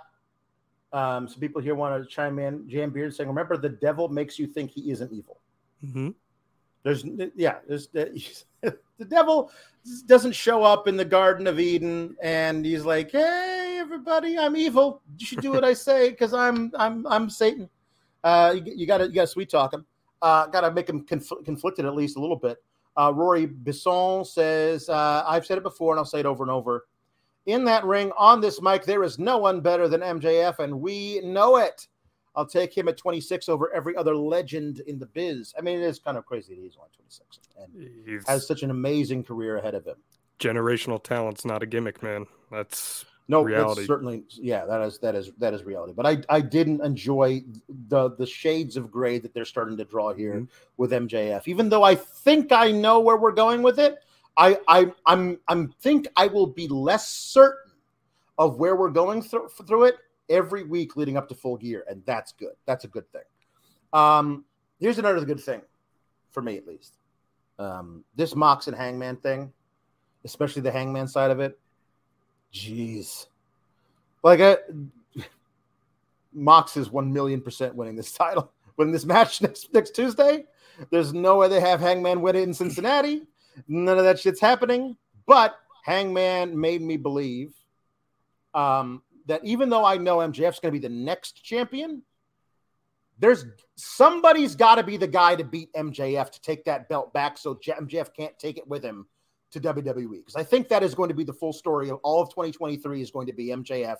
um, some people here want to chime in. Jam Beard saying, "Remember, the devil makes you think he isn't evil." Mm-hmm. There's yeah, there's the devil doesn't show up in the Garden of Eden and he's like, "Hey, everybody, I'm evil. You should do what I say because I'm I'm I'm Satan." Uh, you, gotta you gotta sweet talk him. Uh, gotta make him conf- conflicted at least a little bit. Uh, Rory Bisson says, uh, "I've said it before and I'll say it over and over. In that ring on this mic, there is no one better than MJF, and we know it." I'll take him at 26 over every other legend in the biz. I mean, it is kind of crazy that he's only 26 and he's has such an amazing career ahead of him. Generational talent's not a gimmick, man. That's no reality. certainly, yeah, that is that is that is reality. But I I didn't enjoy the the shades of gray that they're starting to draw here mm-hmm. with MJF. Even though I think I know where we're going with it, I I I'm I'm think I will be less certain of where we're going through through it every week leading up to full gear, and that's good. That's a good thing. Um, here's another good thing for me, at least. Um, this Mox and Hangman thing, especially the Hangman side of it. Jeez, like I, Mox is one million percent winning this title, winning this match next next Tuesday. There's no way they have Hangman win it in Cincinnati. None of that shit's happening. But Hangman made me believe um, that even though I know MJF's going to be the next champion, there's somebody's got to be the guy to beat MJF to take that belt back so MJF can't take it with him to WWE. Because I think that is going to be the full story of all of 2023 is going to be MJF.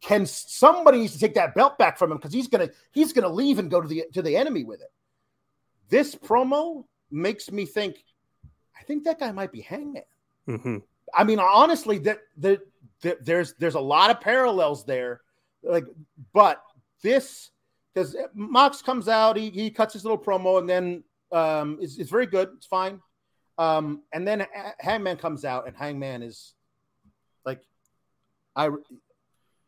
Can somebody needs to take that belt back from him because he's gonna he's gonna leave and go to the to the enemy with it. This promo makes me think. I think that guy might be Hangman. Mm-hmm. I mean, honestly, that the th- there's there's a lot of parallels there. Like, but this because Mox comes out, he he cuts his little promo, and then um, it's, it's very good. It's fine. Um, and then Hangman comes out, and Hangman is like, I.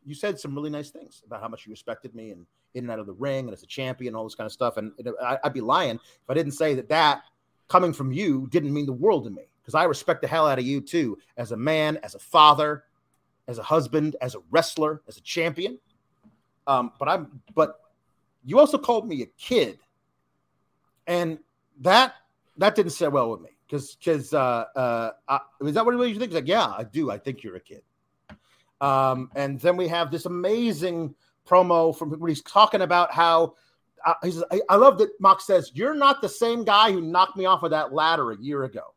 You said some really nice things about how much you respected me and in and out of the ring and as a champion, all this kind of stuff. And I, I'd be lying if I didn't say that that coming from you didn't mean the world to me because I respect the hell out of you too, as a man, as a father, as a husband, as a wrestler, as a champion. Um, but I'm but you also called me a kid, and that that didn't sit well with me because because uh, uh, is that what you think? He's like, yeah, I do. I think you're a kid. Um, and then we have this amazing promo from when he's talking about how uh, he says, I, I, love that Mox says, You're not the same guy who knocked me off of that ladder a year ago.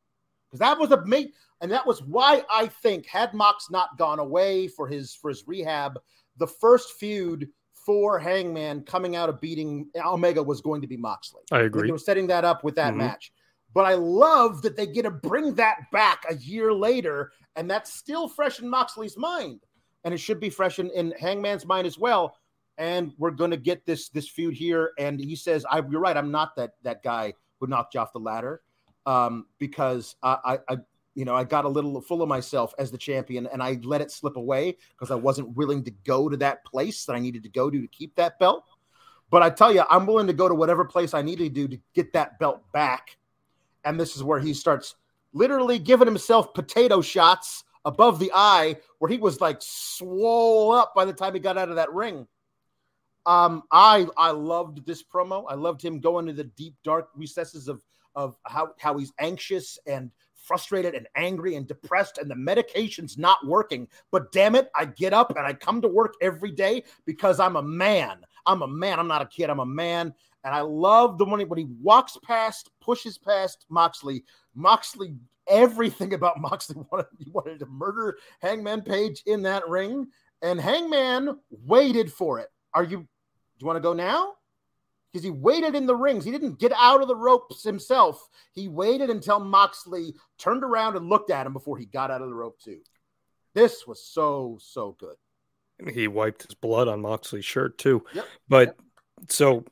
Because that was a mate. And that was why I think had Mox not gone away for his for his rehab, the first feud for Hangman coming out of beating Omega was going to be Moxley. I agree. They were setting that up with that mm-hmm. match. But I love that they get to bring that back a year later, and that's still fresh in Moxley's mind. And it should be fresh in, in Hangman's mind as well. And we're going to get this this feud here. And he says, I, "You're right. I'm not that that guy who knocked you off the ladder, um, because I, I you know, I got a little full of myself as the champion and I let it slip away because I wasn't willing to go to that place that I needed to go to to keep that belt. But I tell you, I'm willing to go to whatever place I need to do to get that belt back. And this is where he starts literally giving himself potato shots above the eye, where he was like swole up by the time he got out of that ring. Um, I I loved this promo. I loved him going to the deep dark recesses of of how how he's anxious and frustrated and angry and depressed and the medication's not working. But damn it, I get up and I come to work every day because I'm a man. I'm a man. I'm not a kid. I'm a man. And I love the money when he walks past, pushes past Moxley. Moxley, everything about Moxley wanted, he wanted to murder Hangman Page in that ring. And Hangman waited for it. Are you, do you want to go now? Because he waited in the rings. He didn't get out of the ropes himself. He waited until Moxley turned around and looked at him before he got out of the rope too. This was so so good. And he wiped his blood on Moxley's shirt too. Yep. But yep. so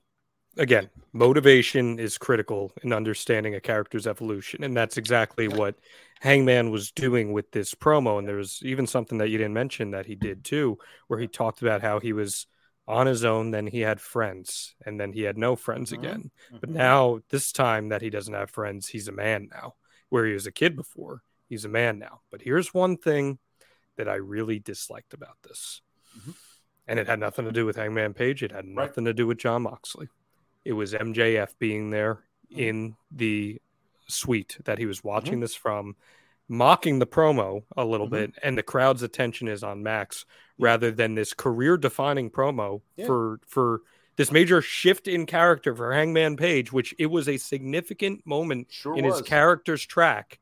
again, motivation is critical in understanding a character's evolution, and that's exactly what Hangman was doing with this promo. And there was even something that you didn't mention that he did too, where he talked about how he was on his own, then he had friends, and then he had no friends Mm-hmm. again. But now, this time that he doesn't have friends, he's a man now. Where he was a kid before, he's a man now. But here's one thing that I really disliked about this. And it had nothing to do with Hangman Page. It had Mm-hmm. Right. nothing to do with Jon Moxley. It was MJF being there Mm-hmm. in the suite that he was watching this from, mocking the promo a little Mhm. bit, and the crowd's attention is on Max rather than this career-defining promo Yeah. for for this major shift in character for Hangman Page, which it was a significant moment Sure in was. his character's track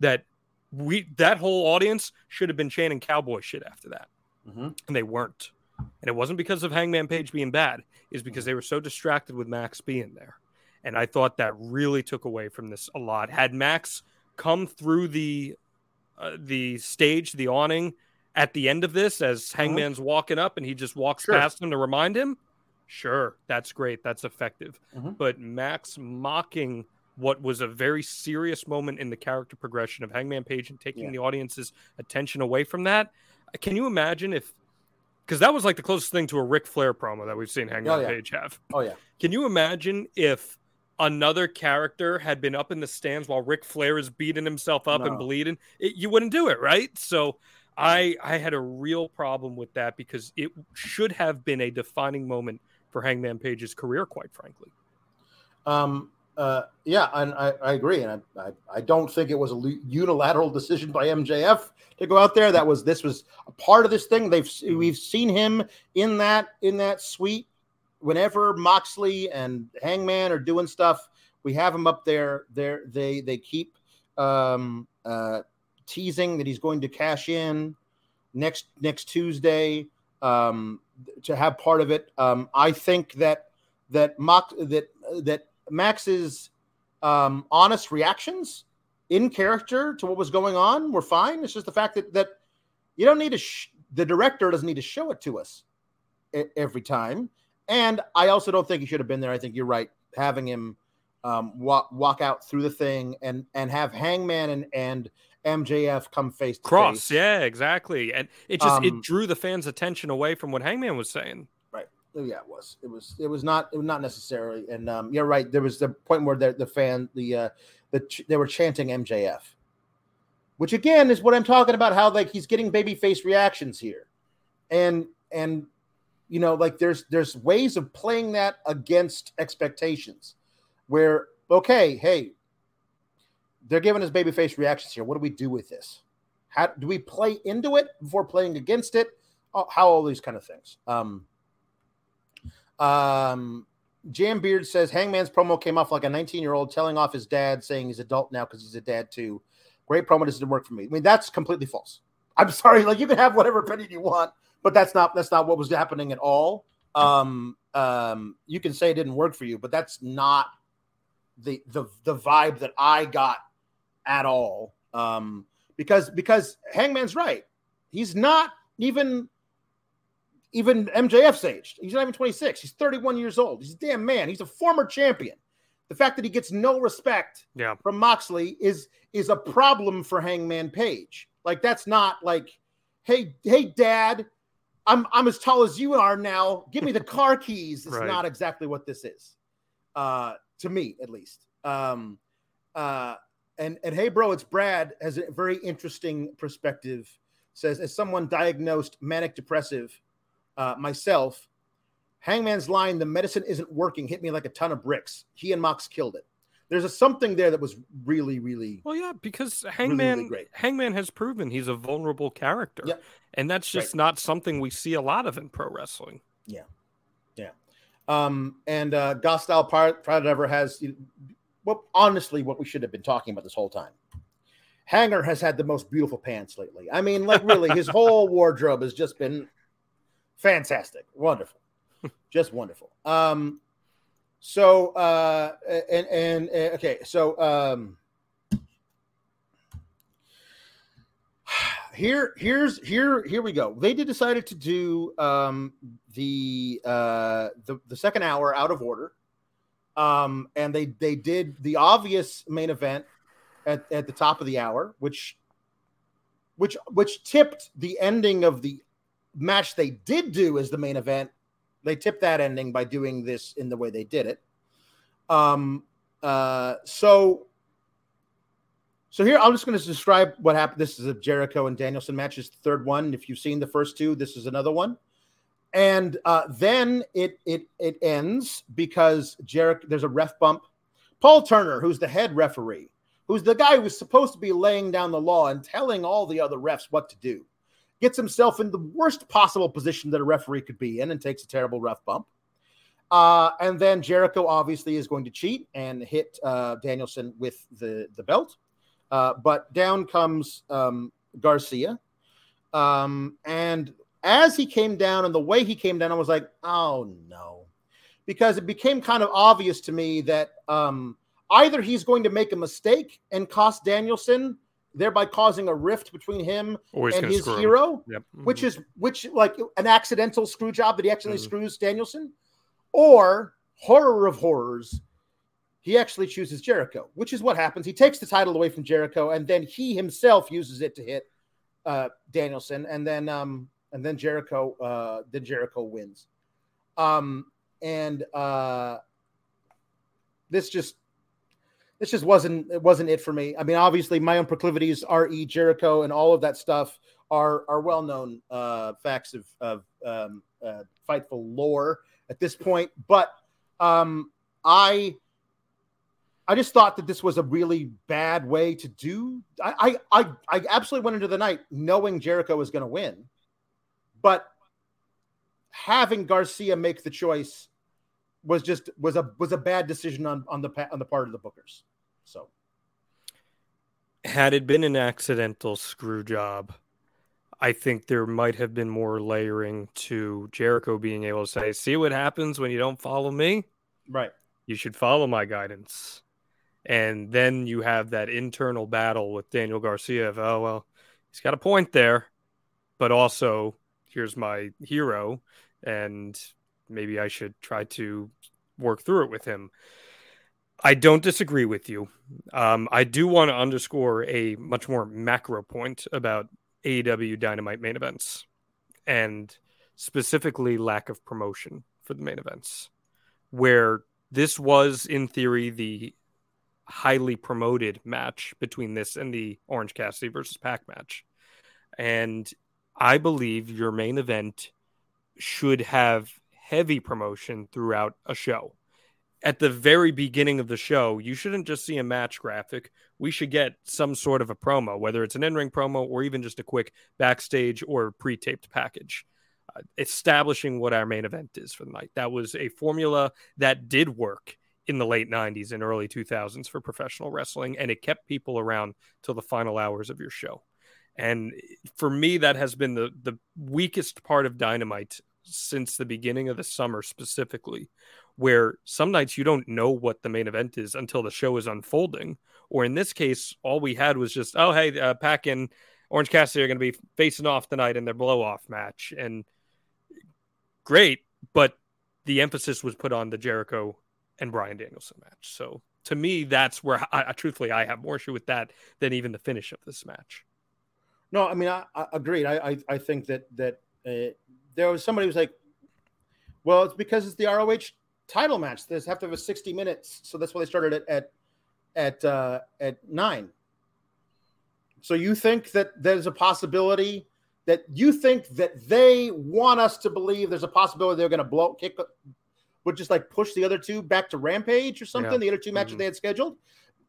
that we that whole audience should have been chanting cowboy shit after that Mhm. and they weren't. And it wasn't because of Hangman Page being bad, is because they were so distracted with Max being there. And I thought that really took away from this a lot. Had Max come through the uh, the stage, the awning at the end of this as Hangman's walking up and he just walks Sure. past him to remind him, sure, that's great, that's effective. Mhm. But Max mocking what was a very serious moment in the character progression of Hangman Page and taking Yeah. the audience's attention away from that. Can you imagine if because that was like the closest thing to a Ric Flair promo that we've seen Hangman Oh, yeah. Page have. Oh yeah. Can you imagine if another character had been up in the stands while Ric Flair is beating himself up and bleeding? It, you wouldn't do it, right? So I I had a real problem with that because it should have been a defining moment for Hangman Page's career, quite frankly. Um, uh, yeah, and I, I agree, and I, I, I don't think it was a unilateral decision by MJF to go out there. That was this was a part of this thing. They've we've seen him in that in that suite whenever Moxley and Hangman are doing stuff. We have him up there. There they they keep um, uh, teasing that he's going to cash in next next Tuesday um, to have part of it. Um, I think that that Mox that that Max's um, honest reactions in character to what was going on were fine. It's just the fact that that you don't need to. Sh- the director doesn't need to show it to us every time. And I also don't think he should have been there. I think you're right. Having him um, walk walk out through the thing and and have Hangman and and MJF come face to Cross, face. yeah, exactly. And it just Um, it drew the fans' attention away from what Hangman was saying. Right. yeah, it was. It was. It was not. It was not necessarily. And um, you're right. There was the point where the, the fan, the uh, the ch- they were chanting MJF, which again is what I'm talking about. How like he's getting babyface reactions here, and and you know like there's there's ways of playing that against expectations, where okay, hey, they're giving us babyface reactions here. What do we do with this? How do we play into it before playing against it? How all these kind of things. Um, um, Jam Beard says Hangman's promo came off like a 19 year old telling off his dad, saying he's adult now because he's a dad too. Great promo doesn't work for me. I mean, that's completely false. I'm sorry. Like you can have whatever opinion you want, but that's not that's not what was happening at all. Um, um, you can say it didn't work for you, but that's not the the the vibe that I got at all. Um, because because Hangman's right. He's not even even MJF's age. He's not even 26. He's 31 years old. He's a damn man. He's a former champion. The fact that he gets no respect Yeah. from Moxley is is a problem for Hangman Page. Like that's not like, hey, hey, Dad, I'm I'm as tall as you are now. Give me the car keys. It's Right. not exactly what this is, uh, to me at least. Um, uh, and and hey, bro, it's Brad has a very interesting perspective. Says as someone diagnosed manic depressive uh, myself, Hangman's line, "The medicine isn't working," hit me like a ton of bricks. He and Mox killed it. There's a something there that was really, really Well, yeah, because really Hangman great. Hangman has proven he's a vulnerable character, Yep. and that's just Right. not something we see a lot of in pro wrestling. Yeah, yeah. Um, and uh, Gostyle Pride Ever has, well, honestly, what we should have been talking about this whole time. Hanger has had the most beautiful pants lately. I mean, like really, his whole wardrobe has just been fantastic, wonderful, just wonderful. Um, so uh, and and okay, so um, here here's here here we go they did decided to do um the uh the, the second hour out of order Um, and they they did the obvious main event at, at the top of the hour, which which which tipped the ending of the match they did do as the main event. They tipped that ending by doing this in the way they did it. Um, uh, so so here I'm just going to describe what happened. This is a Jericho and Danielson match. The third one. If you've seen the first two, this is another one. And uh, then it it it ends because Jericho there's a ref bump. Paul Turner, who's the head referee, who's the guy who's supposed to be laying down the law and telling all the other refs what to do, gets himself in the worst possible position that a referee could be in and takes a terrible ref bump. Uh, and then Jericho obviously is going to cheat and hit uh, Danielson with the, the belt. Uh, but down comes um, Garcia. Um, and as he came down and the way he came down, I was like, oh no. Because it became kind of obvious to me that um, either he's going to make a mistake and cost Danielson, thereby causing a rift between him and his hero, yep. which is which like an accidental screw job that he accidentally mm-hmm. screws Danielson, or horror of horrors, he actually chooses Jericho, which is what happens. He takes the title away from Jericho, and then he himself uses it to hit uh, Danielson, and then um, and then Jericho uh, then Jericho wins. Um, and uh, this just this just wasn't it wasn't it for me. I mean, obviously, my own proclivities, re Jericho, and all of that stuff are are well known uh, facts of of um, uh, fightful lore at this point. But um, I I just thought that this was a really bad way to do. I I I, I absolutely went into the night knowing Jericho was going to win, but having Garcia make the choice was just was a was a bad decision on on the on the part of the bookers. So, had it been an accidental screw job, I think there might have been more layering to Jericho being able to say, "See what happens when you don't follow me." Right. You should follow my guidance. And then you have that internal battle with Daniel Garcia of, oh, well, he's got a point there, but also here's my hero. And maybe I should try to work through it with him. I don't disagree with you. Um, I do want to underscore a much more macro point about AEW Dynamite main events and specifically lack of promotion for the main events, where this was, in theory, the highly promoted match between this and the Orange Cassidy versus Pac match. And I believe your main event should have heavy promotion throughout a show. At the very beginning of the show, you shouldn't just see a match graphic. We should get some sort of a promo, whether it's an in ring promo or even just a quick backstage or pre taped package, uh, establishing what our main event is for the night. That was a formula that did work in the late 90s and early 2000s for professional wrestling, and it kept people around till the final hours of your show. And for me, that has been the, the weakest part of Dynamite since the beginning of the summer specifically where some nights you don't know what the main event is until the show is unfolding. Or in this case all we had was just oh hey uh, pac and orange cassidy are going to be facing off tonight in their blow off match. And great but the emphasis was put on the jericho and Bryan danielson match. So to me that's where I, truthfully i have more issue with that than even the finish of this match. No i mean i, I agreed. I, I, I think that that uh, there was somebody was like, well, it's because it's the ROH title match. They have to have a 60 minutes. So that's why they started it at at uh, at nine. So you think that there's a possibility that you think that they want us to believe there's a possibility they're going to blow kick would just like push the other two back to Rampage or something. Yeah. The other two matches mm-hmm. they had scheduled.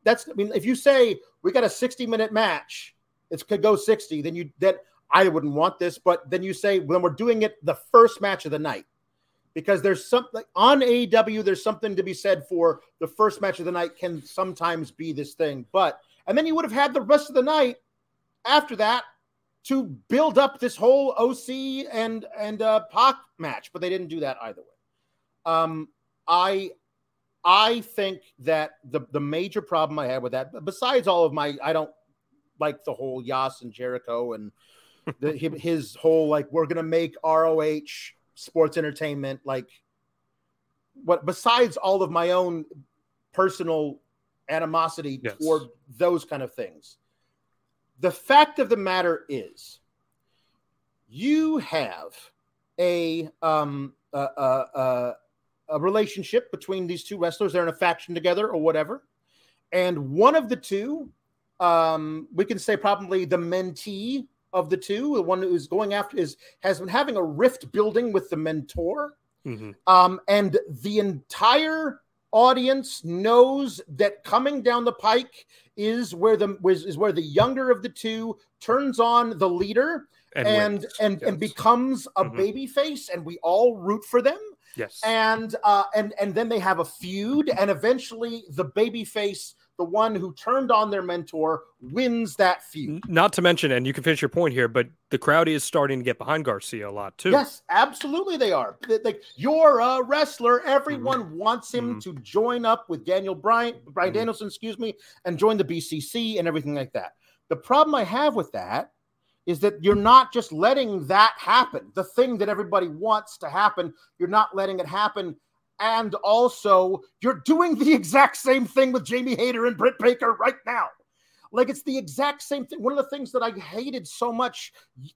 That's I mean, if you say we got a 60 minute match, it could go 60, then you that I wouldn't want this, but then you say when we're doing it the first match of the night, because there's something on AEW, there's something to be said for the first match of the night can sometimes be this thing. But and then you would have had the rest of the night after that to build up this whole OC and and uh, Pac match, but they didn't do that either way. Um, I I think that the the major problem I had with that, besides all of my, I don't like the whole JAS and Jericho and the, his whole like we're gonna make ROH sports entertainment like what besides all of my own personal animosity Yes. toward those kind of things. The fact of the matter is, you have a um a, a, a, a relationship between these two wrestlers. They're in a faction together or whatever, and one of the two, um, we can say probably the mentee of the two, the one who's going after is has been having a rift building with the mentor. Mhm. Um, and the entire audience knows that coming down the pike is where the is, where the younger of the two turns on the leader And and and, and, becomes a Mhm. baby face, and we all root for them. Yes. And uh, and and then they have a feud, and eventually the baby face, the one who turned on their mentor, wins that feud. Not to mention, and you can finish your point here, but the crowd is starting to get behind Garcia a lot too. Yes, absolutely, they are. Like you're a wrestler. Mm-hmm. Everyone wants him to join up with Daniel Bryan, Brian Mhm. Danielson, excuse me, and join the BCC and everything like that. The problem I have with that is that you're not just letting that happen. The thing that everybody wants to happen, you're not letting it happen. And also, you're doing the exact same thing with Jamie Hayter and Britt Baker right now. Like it's the exact same thing. One of the things that I hated so much,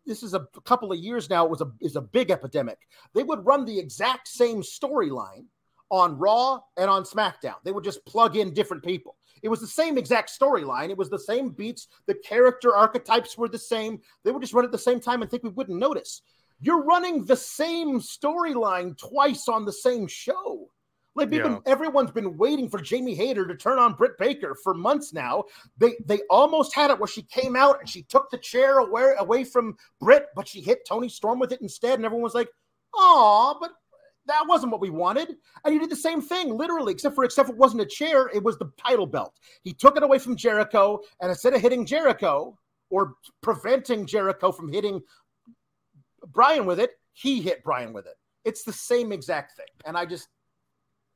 this is a couple of years now, it was a is a big epidemic. They would run the exact same storyline on Raw and on SmackDown. They would just plug in different people. It was the same exact storyline. It was the same beats. The character archetypes were the same. They would just run at the same time and think we wouldn't notice. You're running the same storyline twice on the same show. Like we've been, everyone's been waiting for Jamie Hayter to turn on Britt Baker for months now. They they almost had it where she came out and she took the chair away away from Britt, but she hit Toni Storm with it instead, and everyone was like, "Oh, but that wasn't what we wanted." And you did the same thing, literally, except for except for it wasn't a chair; it was the title belt. He took it away from Jericho, and instead of hitting Jericho or preventing Jericho from hitting Bryan with it, he hit Bryan with it. It's the same exact thing, and I just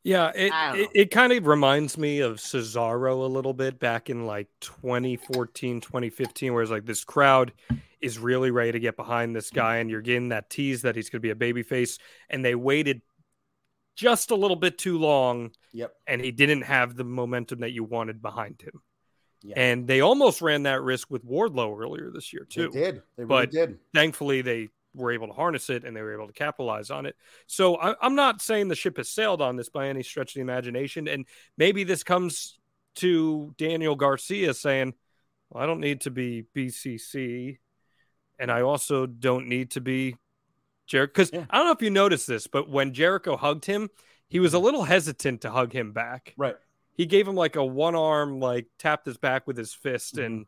Yeah, it it, it kind of reminds me of Cesaro a little bit back in like 2014, 2015, where it's like this crowd is really ready to get behind this guy, and you're getting that tease that he's going to be a babyface, and they waited just a little bit too long, Yep. and he didn't have the momentum that you wanted behind him. Yeah. And they almost ran that risk with Wardlow earlier this year too They did. They really But- did. thankfully they were able to harness it and they were able to capitalize on it. So I, I'm not saying the ship has sailed on this by any stretch of the imagination. And maybe this comes to Daniel Garcia saying, well, I don't need to be BCC. And I also don't need to be Jericho. Because Yeah. I don't know if you noticed this, but when Jericho hugged him, he was a little hesitant to hug him back Right. he gave him like a one arm like tapped his back with his fist Mm-hmm. and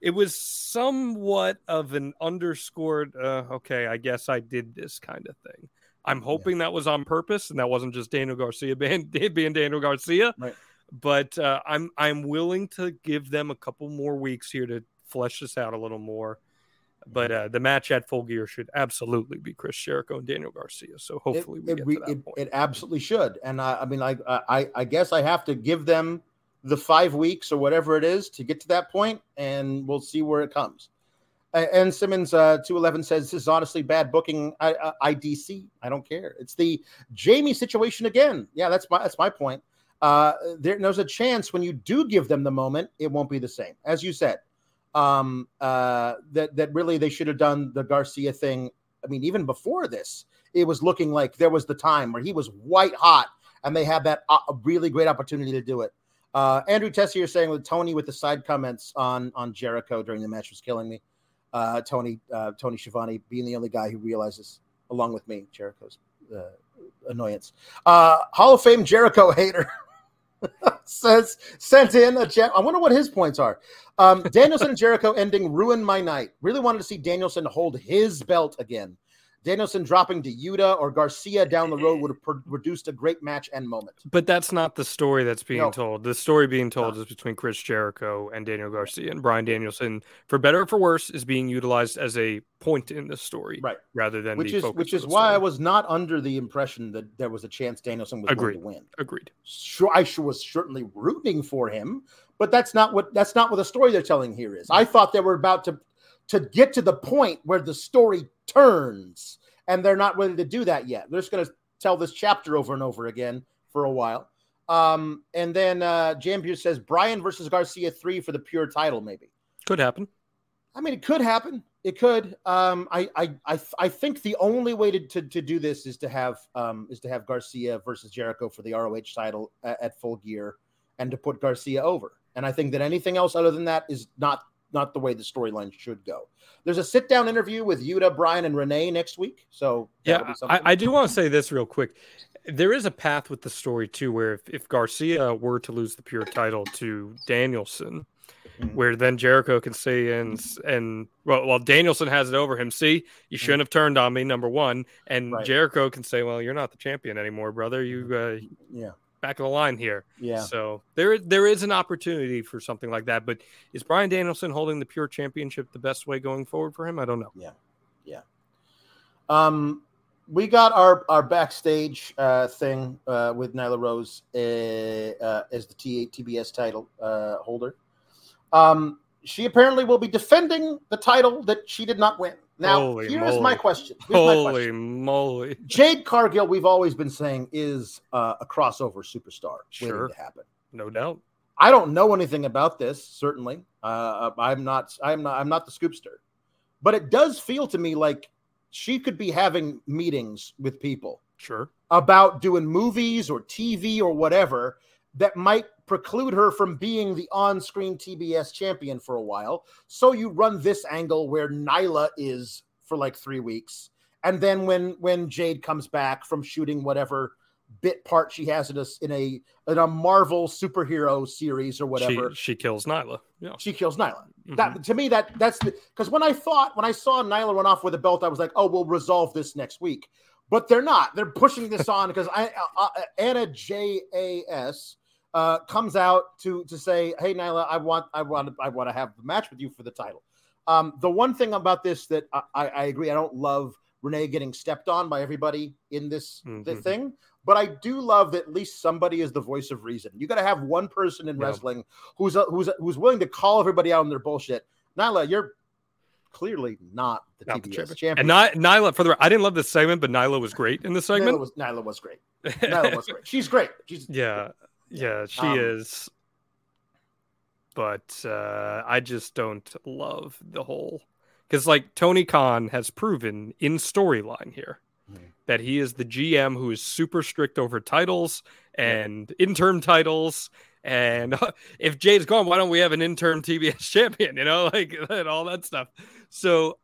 it was somewhat of an underscored uh, okay i guess i did this kind of thing. I'm hoping that was on purpose and that wasn't just daniel garcia being, being daniel garcia. Right. but uh, i'm i'm willing to give them a couple more weeks here to flesh this out a little more. But uh, the match at full gear should absolutely be chris jericho and daniel garcia. So hopefully we it, get to that it, point. it absolutely should. And I, I mean, I, I, I guess I have to give them the five weeks or whatever it is to get to that point, and we'll see where it comes. And Simmons uh, two eleven says this is honestly bad booking. I, I, IDC. I don't care. It's the Jamie situation again. Yeah, that's my that's my point. Uh, there, there's a chance when you do give them the moment, it won't be the same, as you said. Um, uh, that that really they should have done the Garcia thing. I mean, even before this, it was looking like there was the time where he was white hot, and they had that uh, really great opportunity to do it. Uh, Andrew Tessier saying with Tony with the side comments on on Jericho during the match was killing me. Uh, Tony uh, Tony Schiavone being the only guy who realizes, along with me, Jericho's uh, annoyance. Uh, Hall of Fame Jericho hater says sent in a chat. I wonder what his points are. Um, Danielson and Jericho ending ruined my night. Really wanted to see Danielson hold his belt again. Danielson dropping to Yuta or Garcia down the road eh, would have pro- produced a great match and moment. But that's not the story that's being No. told. The story being told is between Chris Jericho and Daniel Garcia. And Bryan Danielson, for better or for worse, is being utilized as a point in the story Right. rather than Which the is focus which is why I was not under the impression that there was a chance Danielson was Agreed. going to win. Agreed. Sure, I was certainly rooting for him, but that's not what that's not what the story they're telling here is. I mm. thought they were about to to get to the point where the story turns, and they're not ready to do that yet. They're just going to tell this chapter over and over again for a while. Um, and then uh, Jampier says Bryan versus Garcia three for the pure title, maybe. Could happen. I mean, it could happen. It could. Um, I, I, I, I think the only way to, to, to do this is to have um, is to have Garcia versus Jericho for the ROH title at, at full gear, and to put Garcia over. And I think that anything else other than that is not not the way the storyline should go. There's a sit down interview with Yuta, Bryan, and Renee next week. So yeah, I, I, do want to say this real quick. There is a path with the story too, where if, if Garcia were to lose the pure title to Danielson, mm-hmm. where then Jericho can say and and well, well, Danielson has it over him. See, you mm-hmm. shouldn't have turned on me. Number one, and right. Jericho can say, "Well, you're not the champion anymore, brother. You, mm-hmm. uh, yeah, back of the line here." Yeah. So there there is an opportunity for something like that. But is Bryan Danielson holding the pure championship the best way going forward for him? I don't know. Yeah. Yeah. Um, we got our our backstage uh, thing uh, with Nyla Rose uh, uh as the TBS title uh, holder. Um, she apparently will be defending the title that she did not win. Now, Holy here's moly. my question. Here's Holy my question. moly! Jade Cargill, we've always been saying, is uh, a crossover superstar sure. waiting to happen. No doubt. I don't know anything about this. Certainly, uh, I'm not. I'm not. I'm not the scoopster, but it does feel to me like she could be having meetings with people. Sure. About doing movies or TV or whatever that might preclude her from being the on-screen TBS champion for a while. So you run this angle where Nyla is for like 3 weeks. And then when when Jade comes back from shooting whatever bit part she has in a in a in a Marvel superhero series or whatever. She, she kills Nyla. Yeah. She kills Nyla. Mm-hmm. That to me that that's because when I thought when I saw Nyla run off with a belt, I was like, oh, we'll resolve this next week. But they're not. They're pushing this on because I uh, uh, Anna J A S uh, comes out to to say, "Hey, Nyla, I want I want I want to have the match with you for the title." Um, the one thing about this that I, I agree, I don't love Renee getting stepped on by everybody in this mm-hmm. thing, but I do love that at least somebody is the voice of reason. You got to have one person in yeah. wrestling who's uh, who's a, who's willing to call everybody out on their bullshit. Nyla, you're clearly not the not TBS the champion. And Ny- Nyla, for the I didn't love this segment, but Nyla was great in the segment. Nyla was, Nyla was great. Nyla was great. She's great. She's yeah. Yeah, she um, is. But uh, I just don't love the whole because like Tony Khan has proven in storyline here mm-hmm. that he is the GM who is super strict over titles and yeah. interim titles. And if Jade's gone, why don't we have an interim TBS champion? You know, like and all that stuff. So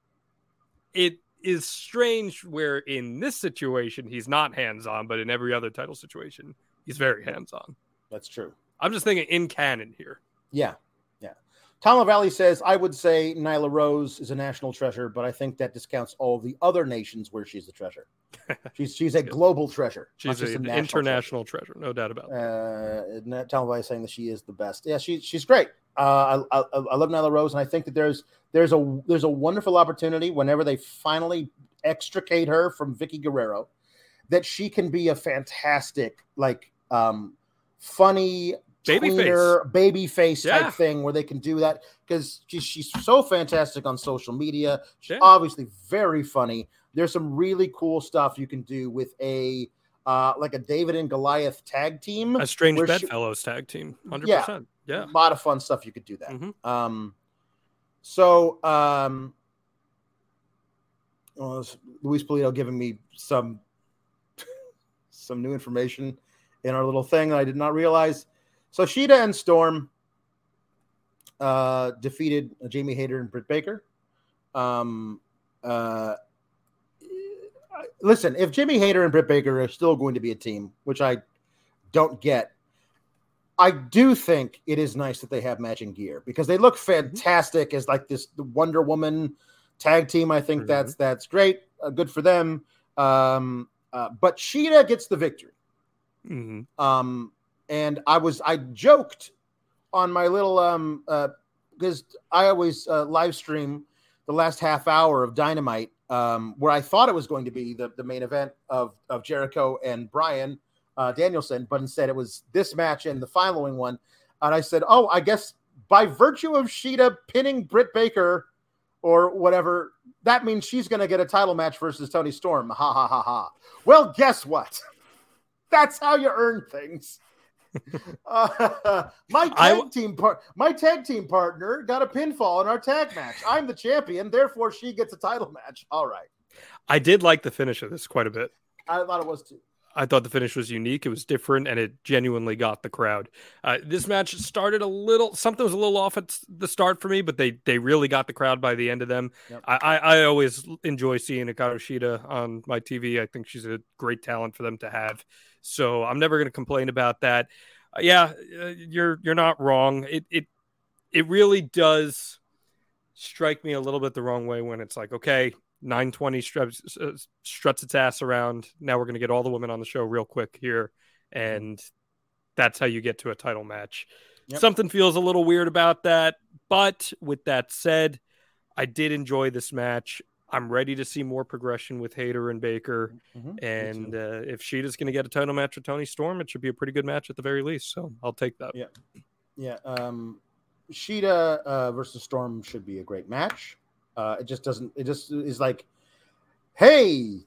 it is strange where in this situation he's not hands on, but in every other title situation he's very hands on. That's true. I'm just thinking in canon here. Yeah. Yeah. Tom Valley says, I would say Nyla Rose is a national treasure, but I think that discounts all the other nations where she's the treasure. she's she's a global treasure. She's an international treasure. treasure. no doubt about it. Uh, Tom Valley saying that she is the best. Yeah, she, she's great. Uh, I, I, I love Nyla Rose, and I think that there's there's a there's a wonderful opportunity whenever they finally extricate her from Vickie Guerrero, that she can be a fantastic like um, funny baby tweener, face, baby face yeah. type thing where they can do that because she's she's so fantastic on social media. She's yeah. obviously very funny. There's some really cool stuff you can do with a uh, like a David and Goliath tag team, a strange bedfellows tag team, hundred yeah, percent. Yeah, a lot of fun stuff you could do that. Mm-hmm. Um, so um, well, Luis Polito giving me some some new information in our little thing that I did not realize. So Shida and Storm uh, defeated Jamie Hayter and Britt Baker. Um, uh, listen, if Jamie Hayter and Britt Baker are still going to be a team, which I don't get, I do think it is nice that they have matching gear because they look mm-hmm. fantastic as like this Wonder Woman tag team. I think mm-hmm. that's that's great, uh, good for them. Um, uh, but Shida gets the victory. Mm-hmm. Um, and I was I joked on my little um uh because I always uh, live stream the last half hour of Dynamite um where I thought it was going to be the, the main event of of Jericho and Bryan uh, Danielson, but instead it was this match and the following one. And I said, oh, I guess by virtue of Shida pinning Britt Baker or whatever, that means she's going to get a title match versus Toni Storm. Ha ha ha ha. Well, guess what? That's how you earn things. Uh, my tag I- team part, my tag team partner got a pinfall in our tag match. I'm the champion, therefore she gets a title match. All right, I did like the finish of this quite a bit. I thought it was too. I thought the finish was unique. It was different, and it genuinely got the crowd. Uh, this match started a little. Something was a little off at the start for me, but they they really got the crowd by the end of them. Yep. I, I I always enjoy seeing Hikaru Shida on my TV. I think she's a great talent for them to have. So I'm never going to complain about that. Uh, yeah, uh, you're you're not wrong. It it it really does strike me a little bit the wrong way when it's like, okay, 920 struts, uh, struts its ass around. Now we're going to get all the women on the show real quick here. And that's how you get to a title match. Yep. Something feels a little weird about that. But with that said, I did enjoy this match. I'm ready to see more progression with Hayter and Baker. Mhm. And uh, if Shida's going to get a title match with Toni Storm, it should be a pretty good match at the very least. So I'll take that. Yeah. Yeah, um, Sheeta uh, versus Storm should be a great match. Uh, it just doesn't. It just is like, hey,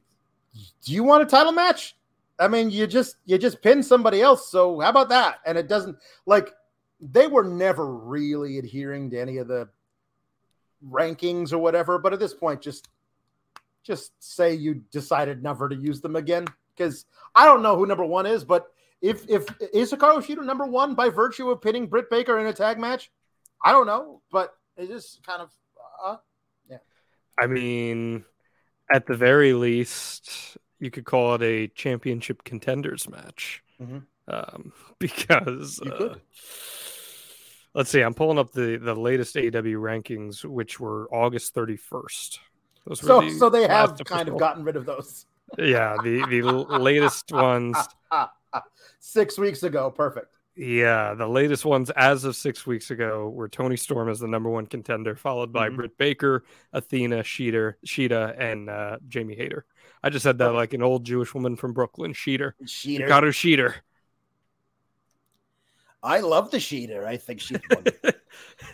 do you want a title match? I mean, you just you just pin somebody else. So how about that? And it doesn't like they were never really adhering to any of the rankings or whatever. But at this point, just just say you decided never to use them again because I don't know who number one is, but if if is Hikaru Shida number one by virtue of pinning Britt Baker in a tag match, I don't know, but it is kind of uh, yeah. I mean, at the very least, you could call it a championship contenders match. Mhm. Um, because uh. Let's see, I'm pulling up the the latest AEW rankings, which were August 31st. Those so the so they have kind of gotten rid of those yeah the the latest ones. six weeks ago. Perfect. Yeah, the latest ones as of six weeks ago were Toni Storm as the number one contender, followed by Mhm. Britt Baker, Athena, Sheeter, Sheeta, and uh, Jamie Hayter. I just said that like an old Jewish woman from Brooklyn, Sheeter. Sheeter. Hikaru Sheeter. I love the Sheeter. I think she's wonderful.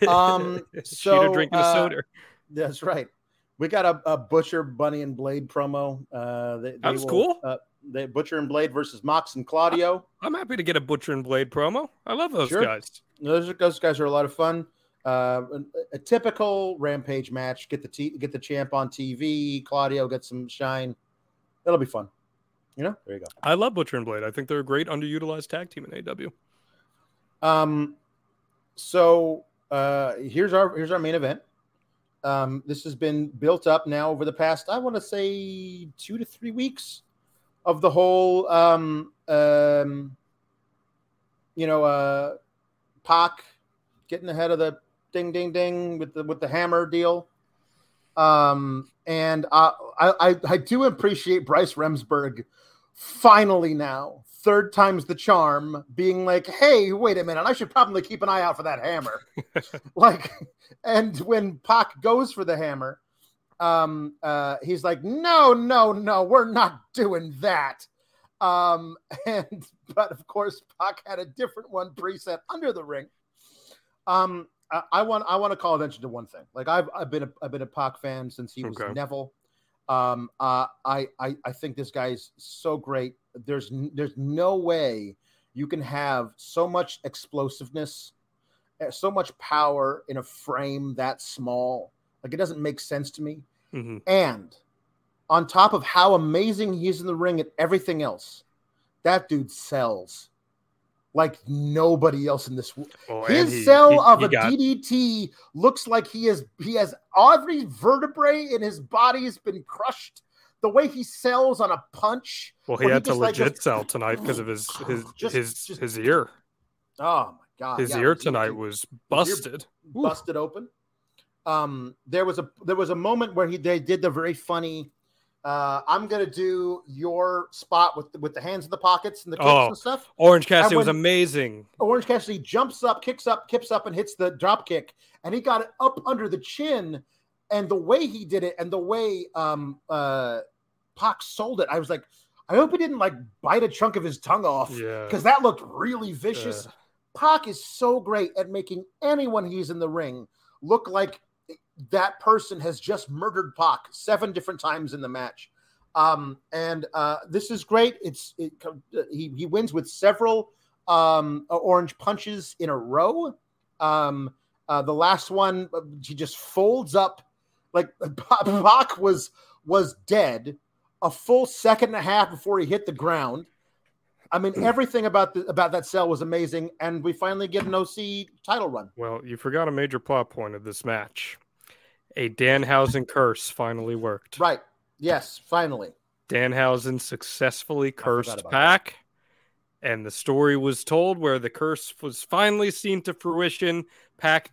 Um, Sheeter so, drinking uh, a soda. That's right. We got a, a Butcher, Bunny, and Blade promo. Uh, they, That was will, cool. Uh, they Butcher and Blade versus Mox and Claudio. I'm happy to get a Butcher and Blade promo. I love those Sure. guys. Those, are- those guys are a lot of fun. Uh, a, a typical Rampage match. Get the t- get the champ on TV. Claudio gets some shine. It'll be fun. You know, there you go. I love Butcher and Blade. I think they're a great underutilized tag team in AEW. Um, so uh, here's our here's our main event. Um, this has been built up now over the past, I want to say, two to three weeks of the whole, um, um, you know, uh, Pac getting ahead of the ding, ding, ding with the with the hammer deal. Um, and uh, I, I I do appreciate Bryce Remsburg finally now third time's the charm being like hey wait a minute i should probably keep an eye out for that hammer like and when Pac goes for the hammer um uh he's like no no no we're not doing that um and but of course Pac had a different one preset under the ring um I, I want I want to call attention to one thing. Like I've I've been a I've been a Pac fan since he was Okay. Neville. Um, uh, I, I I think this guy's so great. There's there's no way you can have so much explosiveness, uh, so much power in a frame that small. Like it doesn't make sense to me. Mhm. And on top of how amazing he is in the ring and everything else, that dude sells like nobody else in this. w- Well, and His he- cell he- of he a got- DDT looks like he has he has every vertebrae in his body has been crushed. The way he sells on a punch. Well, he had to just, like, legit goes- sell tonight because of his his Just- his just- his ear. Oh my god! His yeah, ear tonight was ear- busted. Ooh. busted open. Um, there was a there was a moment where he they did the very funny. Uh, I'm gonna do your spot with the, with the hands in the pockets and the kicks Oh. and stuff. Orange Cassidy was amazing. Orange Cassidy jumps up, kicks up, kips up, and hits the drop kick, and he got it up under the chin. And the way he did it, and the way um uh Pac sold it, I was like, I hope he didn't like bite a chunk of his tongue off Yeah. because that looked really vicious. Uh, Pac is so great at making anyone he's in the ring look like that person has just murdered Pac seven different times in the match. Um, and uh, this is great. It's it, he he wins with several um, orange punches in a row. Um, uh, the last one, he just folds up like Pac was was dead a full second and a half before he hit the ground. I mean, everything about the about that cell was amazing, and we finally get an OC title run. Well, you forgot a major plot point of this match. A Danhausen curse finally worked. Right. Yes, finally. Danhausen successfully cursed Pac, that. and the story was told where the curse was finally seen to fruition. Pac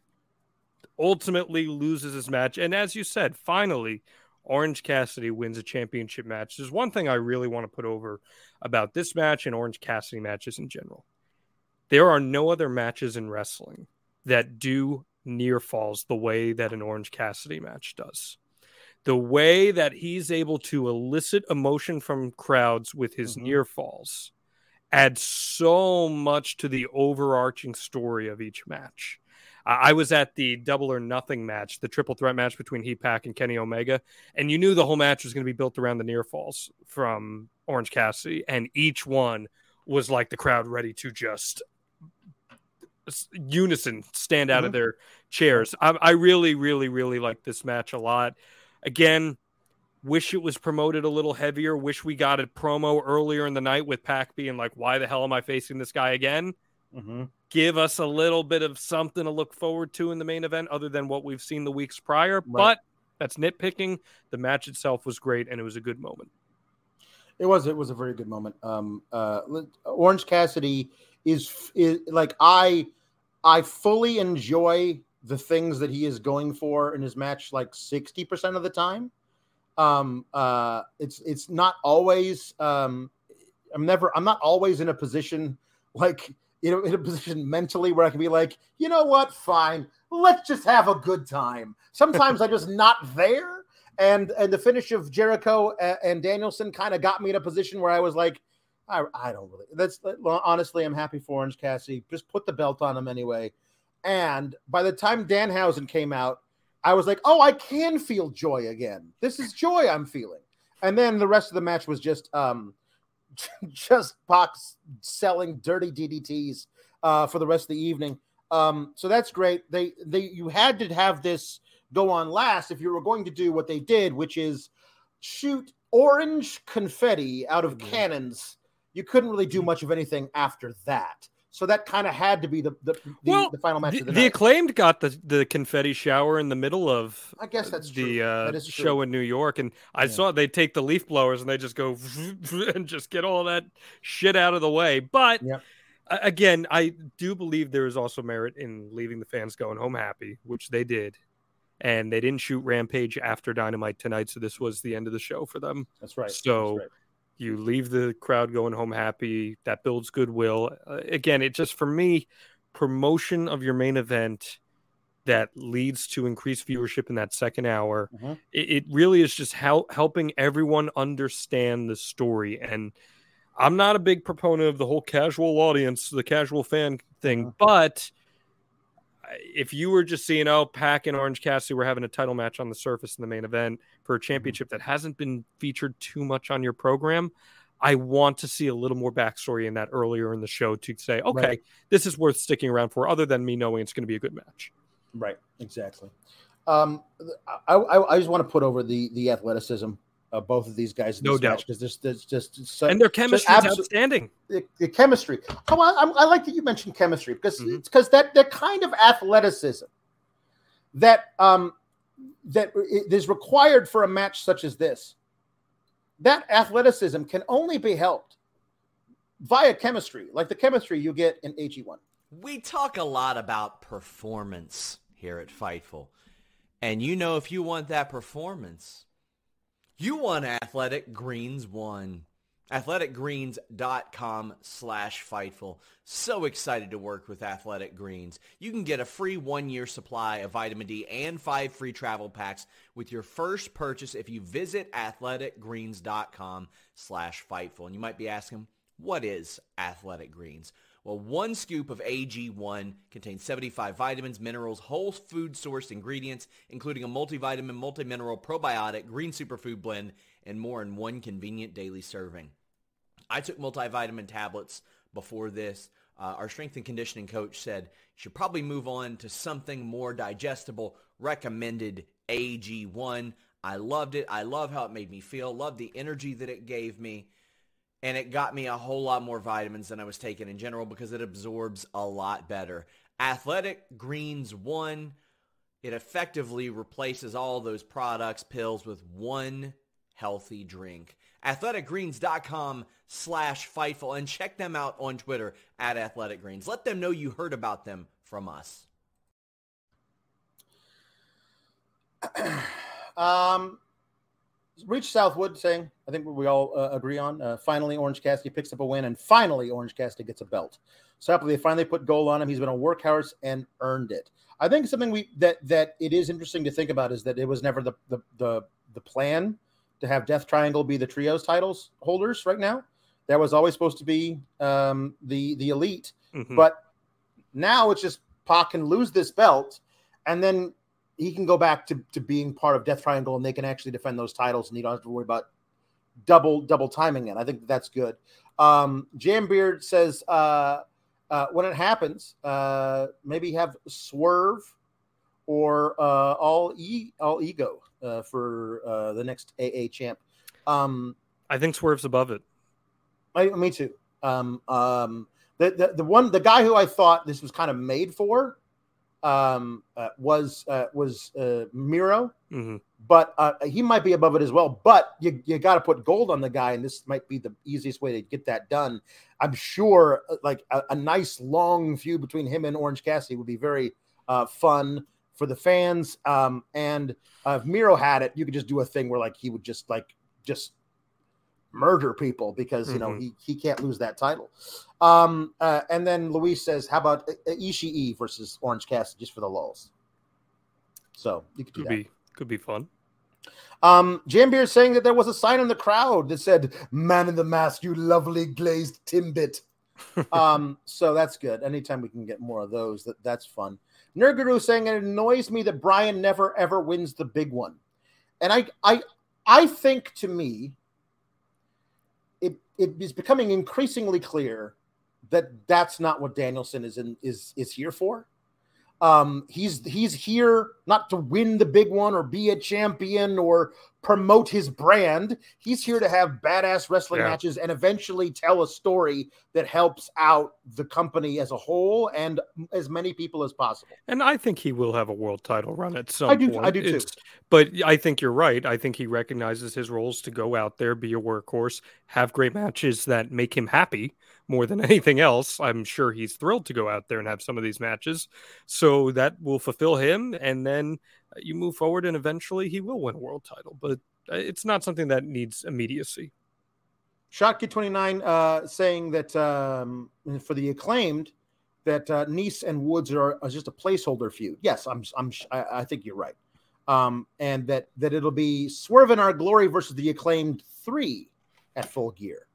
ultimately loses his match, and as you said, finally, Orange Cassidy wins a championship match. There's one thing I really want to put over about this match and Orange Cassidy matches in general. There are no other matches in wrestling that do near falls the way that an Orange Cassidy match does. The way that he's able to elicit emotion from crowds with his mm-hmm. near falls adds so much to the overarching story of each match. I was at the double or nothing match, the triple threat match between Heat Pack and Kenny Omega, and you knew the whole match was going to be built around the near falls from Orange Cassidy, and each one was like the crowd ready to just unison stand out mm-hmm. of their chairs. I, I really, really, really like this match a lot. Again, wish it was promoted a little heavier. Wish we got a promo earlier in the night with Pac being like, "Why the hell am I facing this guy again?" Mm-hmm. Give us a little bit of something to look forward to in the main event, other than what we've seen the weeks prior. Right. But that's nitpicking. The match itself was great, and it was a good moment. It was. It was a very good moment. Um, uh, Orange Cassidy is is like I I fully enjoy the things that he is going for in his match like 60% of the time. Um uh it's it's not always um I'm never I'm not always in a position like you know in a position mentally where I can be like, you know what, fine, let's just have a good time. Sometimes I'm just not there. And and the finish of Jericho and Danielson kind of got me in a position where I was like, I, I don't really. That's honestly, I'm happy for Orange Cassidy. Just put the belt on him anyway. And by the time Danhausen came out, I was like, oh, I can feel joy again. This is joy I'm feeling. And then the rest of the match was just um just Box selling dirty DDTs uh, for the rest of the evening. Um, so that's great. They they you had to have this go on last if you were going to do what they did, which is shoot orange confetti out of mm-hmm. cannons you couldn't really do much of anything after that. So that kind of had to be the the, the, well, the final match the, of the, the acclaimed got the, the confetti shower in the middle of I guess that's the uh, that show in New York, and I yeah. saw they take the leaf blowers and they just go and just get all that shit out of the way. But yeah. again, I do believe there is also merit in leaving the fans going home happy, which they did, and they didn't shoot Rampage after Dynamite tonight, so this was the end of the show for them. That's right. So. That's right you leave the crowd going home happy. That builds goodwill. Uh, again, it just for me, promotion of your main event that leads to increased viewership in that second hour. Mm-hmm. It, it, really is just help, helping everyone understand the story. And I'm not a big proponent of the whole casual audience, the casual fan thing, mm-hmm. but if you were just seeing, oh, Pac and Orange Cassidy were having a title match on the surface in the main event for a championship that hasn't been featured too much on your program, I want to see a little more backstory in that earlier in the show to say, okay, right. this is worth sticking around for, other than me knowing it's going to be a good match. Right, exactly. Um, I, I, I just want to put over the the athleticism of both of these guys no doubt because there's, there's just so, and their chemistry is outstanding. The, the, chemistry. Oh, I, I, like that you mentioned chemistry because mm-hmm. it's because that that kind of athleticism that um that is required for a match such as this. That athleticism can only be helped via chemistry, like the chemistry you get in AG1. We talk a lot about performance here at Fightful. And you know, if you want that performance, you want Athletic Greens won. AthleticGreens.com slash Fightful. So excited to work with Athletic Greens. You can get a free one-year supply of vitamin D and five free travel packs with your first purchase if you visit AthleticGreens.com slash Fightful. And you might be asking, what is Athletic Greens? Well, one scoop of AG1 contains 75 vitamins, minerals, whole food sourced ingredients, including a multivitamin, multimineral, probiotic, green superfood blend, and more in one convenient daily serving. I took multivitamin tablets before this. Uh, our strength and conditioning coach said you should probably move on to something more digestible. Recommended AG1. I loved it. I love how it made me feel. Love the energy that it gave me. And it got me a whole lot more vitamins than I was taking in general because it absorbs a lot better. Athletic Greens 1. It effectively replaces all those products, pills with one healthy drink. Athleticgreens.com slash Fightful and check them out on Twitter at Athletic Greens. Let them know you heard about them from us. um, Reach Southwood saying, I think we all uh, agree on. Uh, finally, Orange Cassidy picks up a win, and finally, Orange Cassidy gets a belt. So happily, they finally put gold on him. He's been a workhorse and earned it. I think something we that that it is interesting to think about is that it was never the the the, the plan to have Death Triangle be the trios titles holders right now. That was always supposed to be um, the the elite, Mhm. but now it's just Pac can lose this belt, and then he can go back to, to being part of Death Triangle, and they can actually defend those titles, and you don't have to worry about double double timing it. I think that's good. Um, Jam Beard says uh, uh, when it happens, uh, maybe have Swerve or uh, all e all ego uh, for uh, the next AA champ. Um, I think Swerve's above it. I, me too. Um, um, the, the the one the guy who I thought this was kind of made for um, uh, was uh, was uh, Miro, Mhm. but uh, he might be above it as well. But you you got to put gold on the guy, and this might be the easiest way to get that done. I'm sure, uh, like a, a nice long feud between him and Orange Cassidy would be very uh, fun for the fans. Um, and uh, if Miro had it, you could just do a thing where like he would just like just murder people because you know Mhm. he, he can't lose that title. Um, uh, and then Luis says, "How about uh, Ishii versus Orange Cassidy just for the lulls?" So you could do Could that. be could be fun. Um, Jambeer is saying that there was a sign in the crowd that said, "Man in the mask, you lovely glazed timbit." um, so that's good. Anytime we can get more of those, that that's fun. Nurguru saying it annoys me that Bryan never ever wins the big one, and I I I think to me, it it is becoming increasingly clear that that's not what Danielson is in is is here for. Um, he's he's here not to win the big one or be a champion or promote his brand. He's here to have badass wrestling Yeah. matches and eventually tell a story that helps out the company as a whole and as many people as possible. And I think he will have a world title run at some I do- point. I do too. It's- But I think you're right. I think he recognizes his roles to go out there, be a workhorse, have great matches that make him happy more than anything else. I'm sure he's thrilled to go out there and have some of these matches. So that will fulfill him. And then uh, you move forward and eventually he will win a world title. But uh, it's not something that needs immediacy. Shotkid twenty nine uh, saying that um, for the acclaimed that uh, Nese and Woods are, are just a placeholder feud. Yes, I'm I'm I, I think you're right. Um, and that that it'll be Swerve in Our Glory versus the acclaimed three at full gear,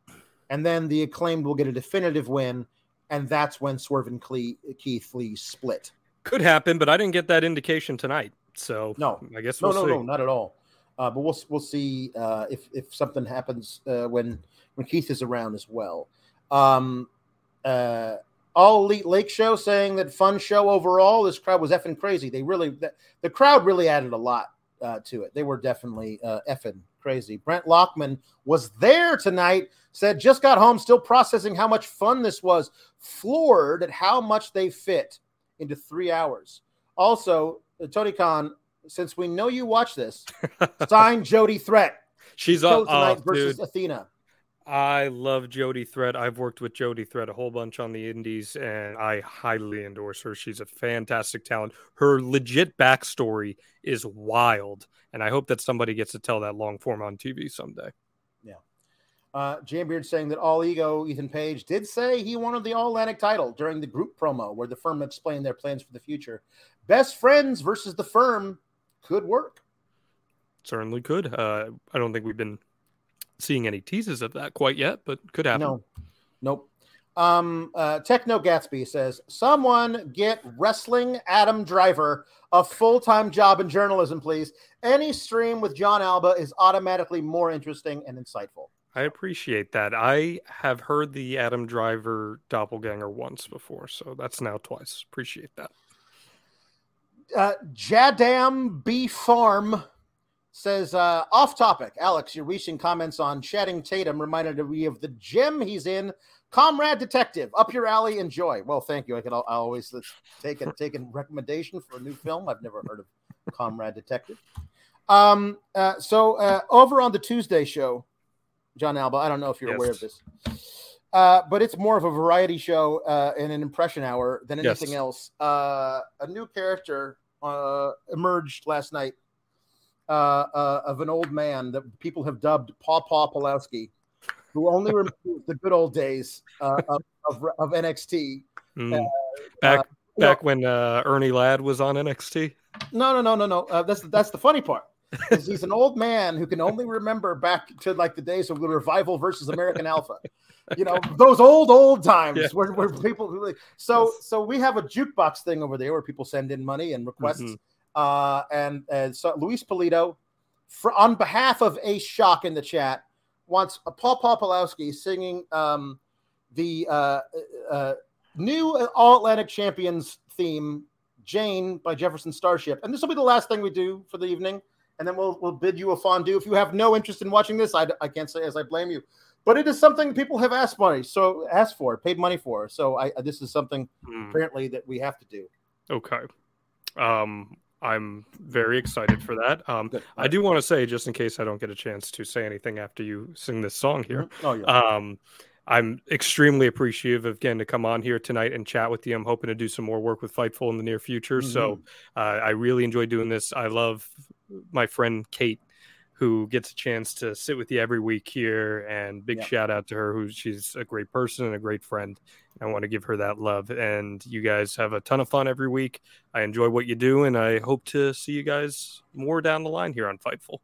and then the acclaimed will get a definitive win, and that's when Swerve and Cle- Keith Lee split. Could happen, but I didn't get that indication tonight. So No, I guess no, we'll no, see. no, not at all. Uh, but we'll we'll see uh, if if something happens uh, when when Keith is around as well. Um, uh, all elite Lake Show saying that fun show overall. This crowd was effing crazy. They really the, the crowd really added a lot uh, to it. They were definitely uh, effing crazy. Brent Lockman was there tonight. Said just got home, still processing how much fun this was. Floored at how much they fit into three hours. Also, uh, Tony Khan, since we know you watch this, sign Jody Threat. She's up tonight oh, versus dude. Athena. I love Jody Threat. I've worked with Jody Threat a whole bunch on the indies, and I highly endorse her. She's a fantastic talent. Her legit backstory is wild, and I hope that somebody gets to tell that long form on TV someday. Yeah. Uh, Jambeard saying that All Ego Ethan Page did say he wanted the All Atlantic title during the group promo where the firm explained their plans for the future. Best friends versus the firm could work. Certainly could. Uh, I don't think we've been seeing any teases of that quite yet, but could happen. No, nope. Um, uh, Techno Gatsby says, "Someone get wrestling Adam Driver a full time job in journalism, please. Any stream with Jon Alba is automatically more interesting and insightful." I appreciate that. I have heard the Adam Driver doppelganger once before, so that's now twice. Appreciate that. Uh, Jadam B Farm says, uh, off topic. Alex, your recent comments on Channing Tatum reminded me of the gym he's in. Comrade Detective, up your alley. Enjoy. Well, thank you. I could I always take a take a recommendation for a new film. I've never heard of Comrade Detective. Um, uh, so uh, over on the Tuesday show, Jon Alba. I don't know if you're yes. aware of this, uh, but it's more of a variety show uh, and an impression hour than anything yes. else. Uh, a new character uh, emerged last night uh, uh, of an old man that people have dubbed Paw Paw Pawlowski, who only remembers the good old days of, of, of, NXT. Mm. back back know, when Ernie Ladd was on NXT. No, no, no, no, no. that's that's the funny part he's an old man who can only remember back to like the days of the revival versus American Alpha. You know, those old, old times yeah. where, where people really so so we have a jukebox thing over there where people send in money and requests. Mm-hmm. Uh, and, and so Luis Polito, for, on behalf of Ace Shock in the chat, wants a Paul Popolowski singing um, the uh, uh, new All Atlantic Champions theme, Jane by Jefferson Starship. And this will be the last thing we do for the evening and then we'll we'll bid you a fondue. If you have no interest in watching this, I, I can't say as I blame you, but it is something people have asked money, so asked for, paid money for. So I this is something mm. apparently that we have to do. Okay, um, I'm very excited for that. Um, I do want to say, just in case I don't get a chance to say anything after you sing this song here, mm-hmm. oh, yeah. um, I'm extremely appreciative of getting to come on here tonight and chat with you. I'm hoping to do some more work with Fightful in the near future. Mm-hmm. So uh, I really enjoy doing this. I love my friend Kate, who gets a chance to sit with you every week here. And big yeah. shout out to her, who she's a great person and a great friend. I want to give her that love. And you guys have a ton of fun every week. I enjoy what you do, and I hope to see you guys more down the line here on Fightful.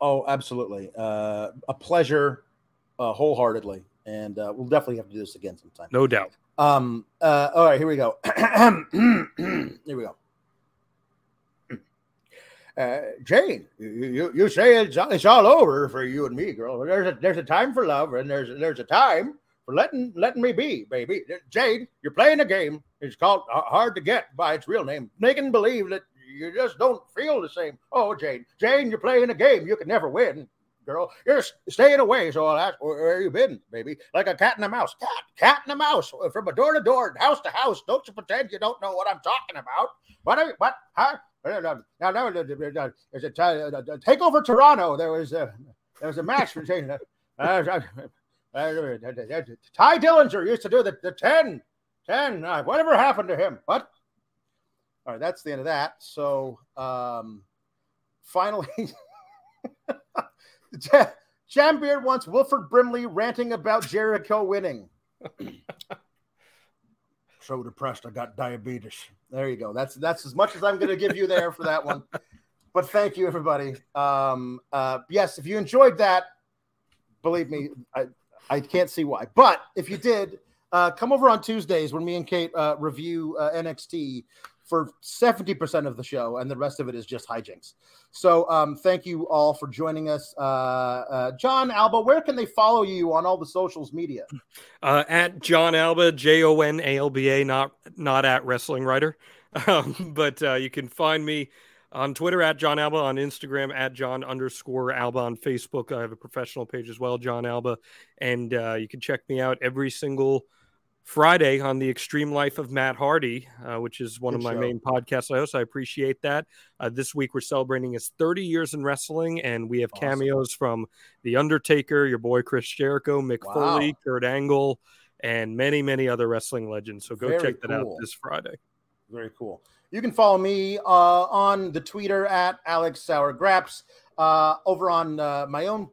Oh, absolutely. Uh, a pleasure, uh, wholeheartedly. And uh, we'll definitely have to do this again sometime. No doubt. Um, uh, all right, here we go. here we go. Uh, Jane, you, you say it's, it's all over for you and me, girl. There's a there's a time for love, and there's there's a time for letting letting me be, baby. Jade, you're playing a game. It's called Hard to Get by its real name, making believe that you just don't feel the same. Oh, Jane, Jane, you're playing a game. You can never win, girl. You're staying away. So I'll ask, where, you been, baby? Like a cat and a mouse. Cat, cat and a mouse, from a door to door, house to house. Don't you pretend you don't know what I'm talking about. What? Are what? Huh? Now, now, there's a takeover Toronto. There was a there was a match between uh, uh, Tye Dillinger used to do the, the 10, 10, uh, whatever happened to him? What? All right, that's the end of that. So, um, finally, Jambeard wants Wilford Brimley ranting about Jericho winning. so depressed. I got diabetes. There you go. That's that's as much as I'm going to give you there for that one. But thank you, everybody. Um, uh, yes, if you enjoyed that, believe me, I I can't see why. But if you did, uh, come over on Tuesdays when me and Kate uh, review uh, NXT for 70% of the show, and the rest of it is just hijinks. So um, thank you all for joining us. Uh, uh, Jon Alba, where can they follow you on all the socials media? Uh, at Jon Alba, J O N A L B A, not not at Wrestling Writer. Um, but uh, you can find me on Twitter at Jon Alba, on Instagram at Jon underscore Alba, on Facebook. I have a professional page as well, Jon Alba. And uh, you can check me out every single – Friday on the Extreme Life of Matt Hardy, uh, which is one Good of my show. main podcasts I host. I appreciate that. Uh, this week we're celebrating his 30 years in wrestling, and we have awesome. cameos from The Undertaker, your boy Chris Jericho, Mick wow. Foley, Kurt Angle, and many, many other wrestling legends. So go Very check that out this Friday. Very cool. You can follow me uh, on the Twitter at Alex Sour Graps, uh, over on uh, my own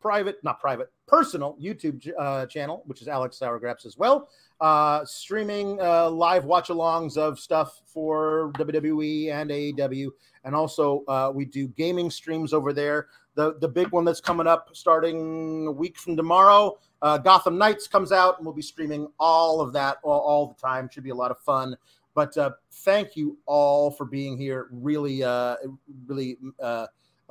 private, not private, personal YouTube uh, channel, which is Alex Sourgraps as well, uh, streaming uh, live watch alongs of stuff for WWE and AEW. And also, uh, we do gaming streams over there. The, the big one that's coming up starting a week from tomorrow Uh, Gotham Knights comes out, and we'll be streaming all of that all, all the time. Should be a lot of fun. But uh, thank you all for being here. Really, really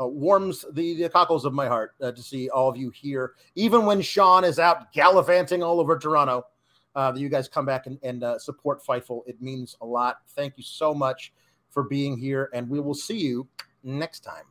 uh, warms the, the cockles of my heart uh, to see all of you here. Even when Sean is out gallivanting all over Toronto, uh, that you guys come back and, and uh, support Fightful. It means a lot. Thank you so much for being here, and we will see you next time.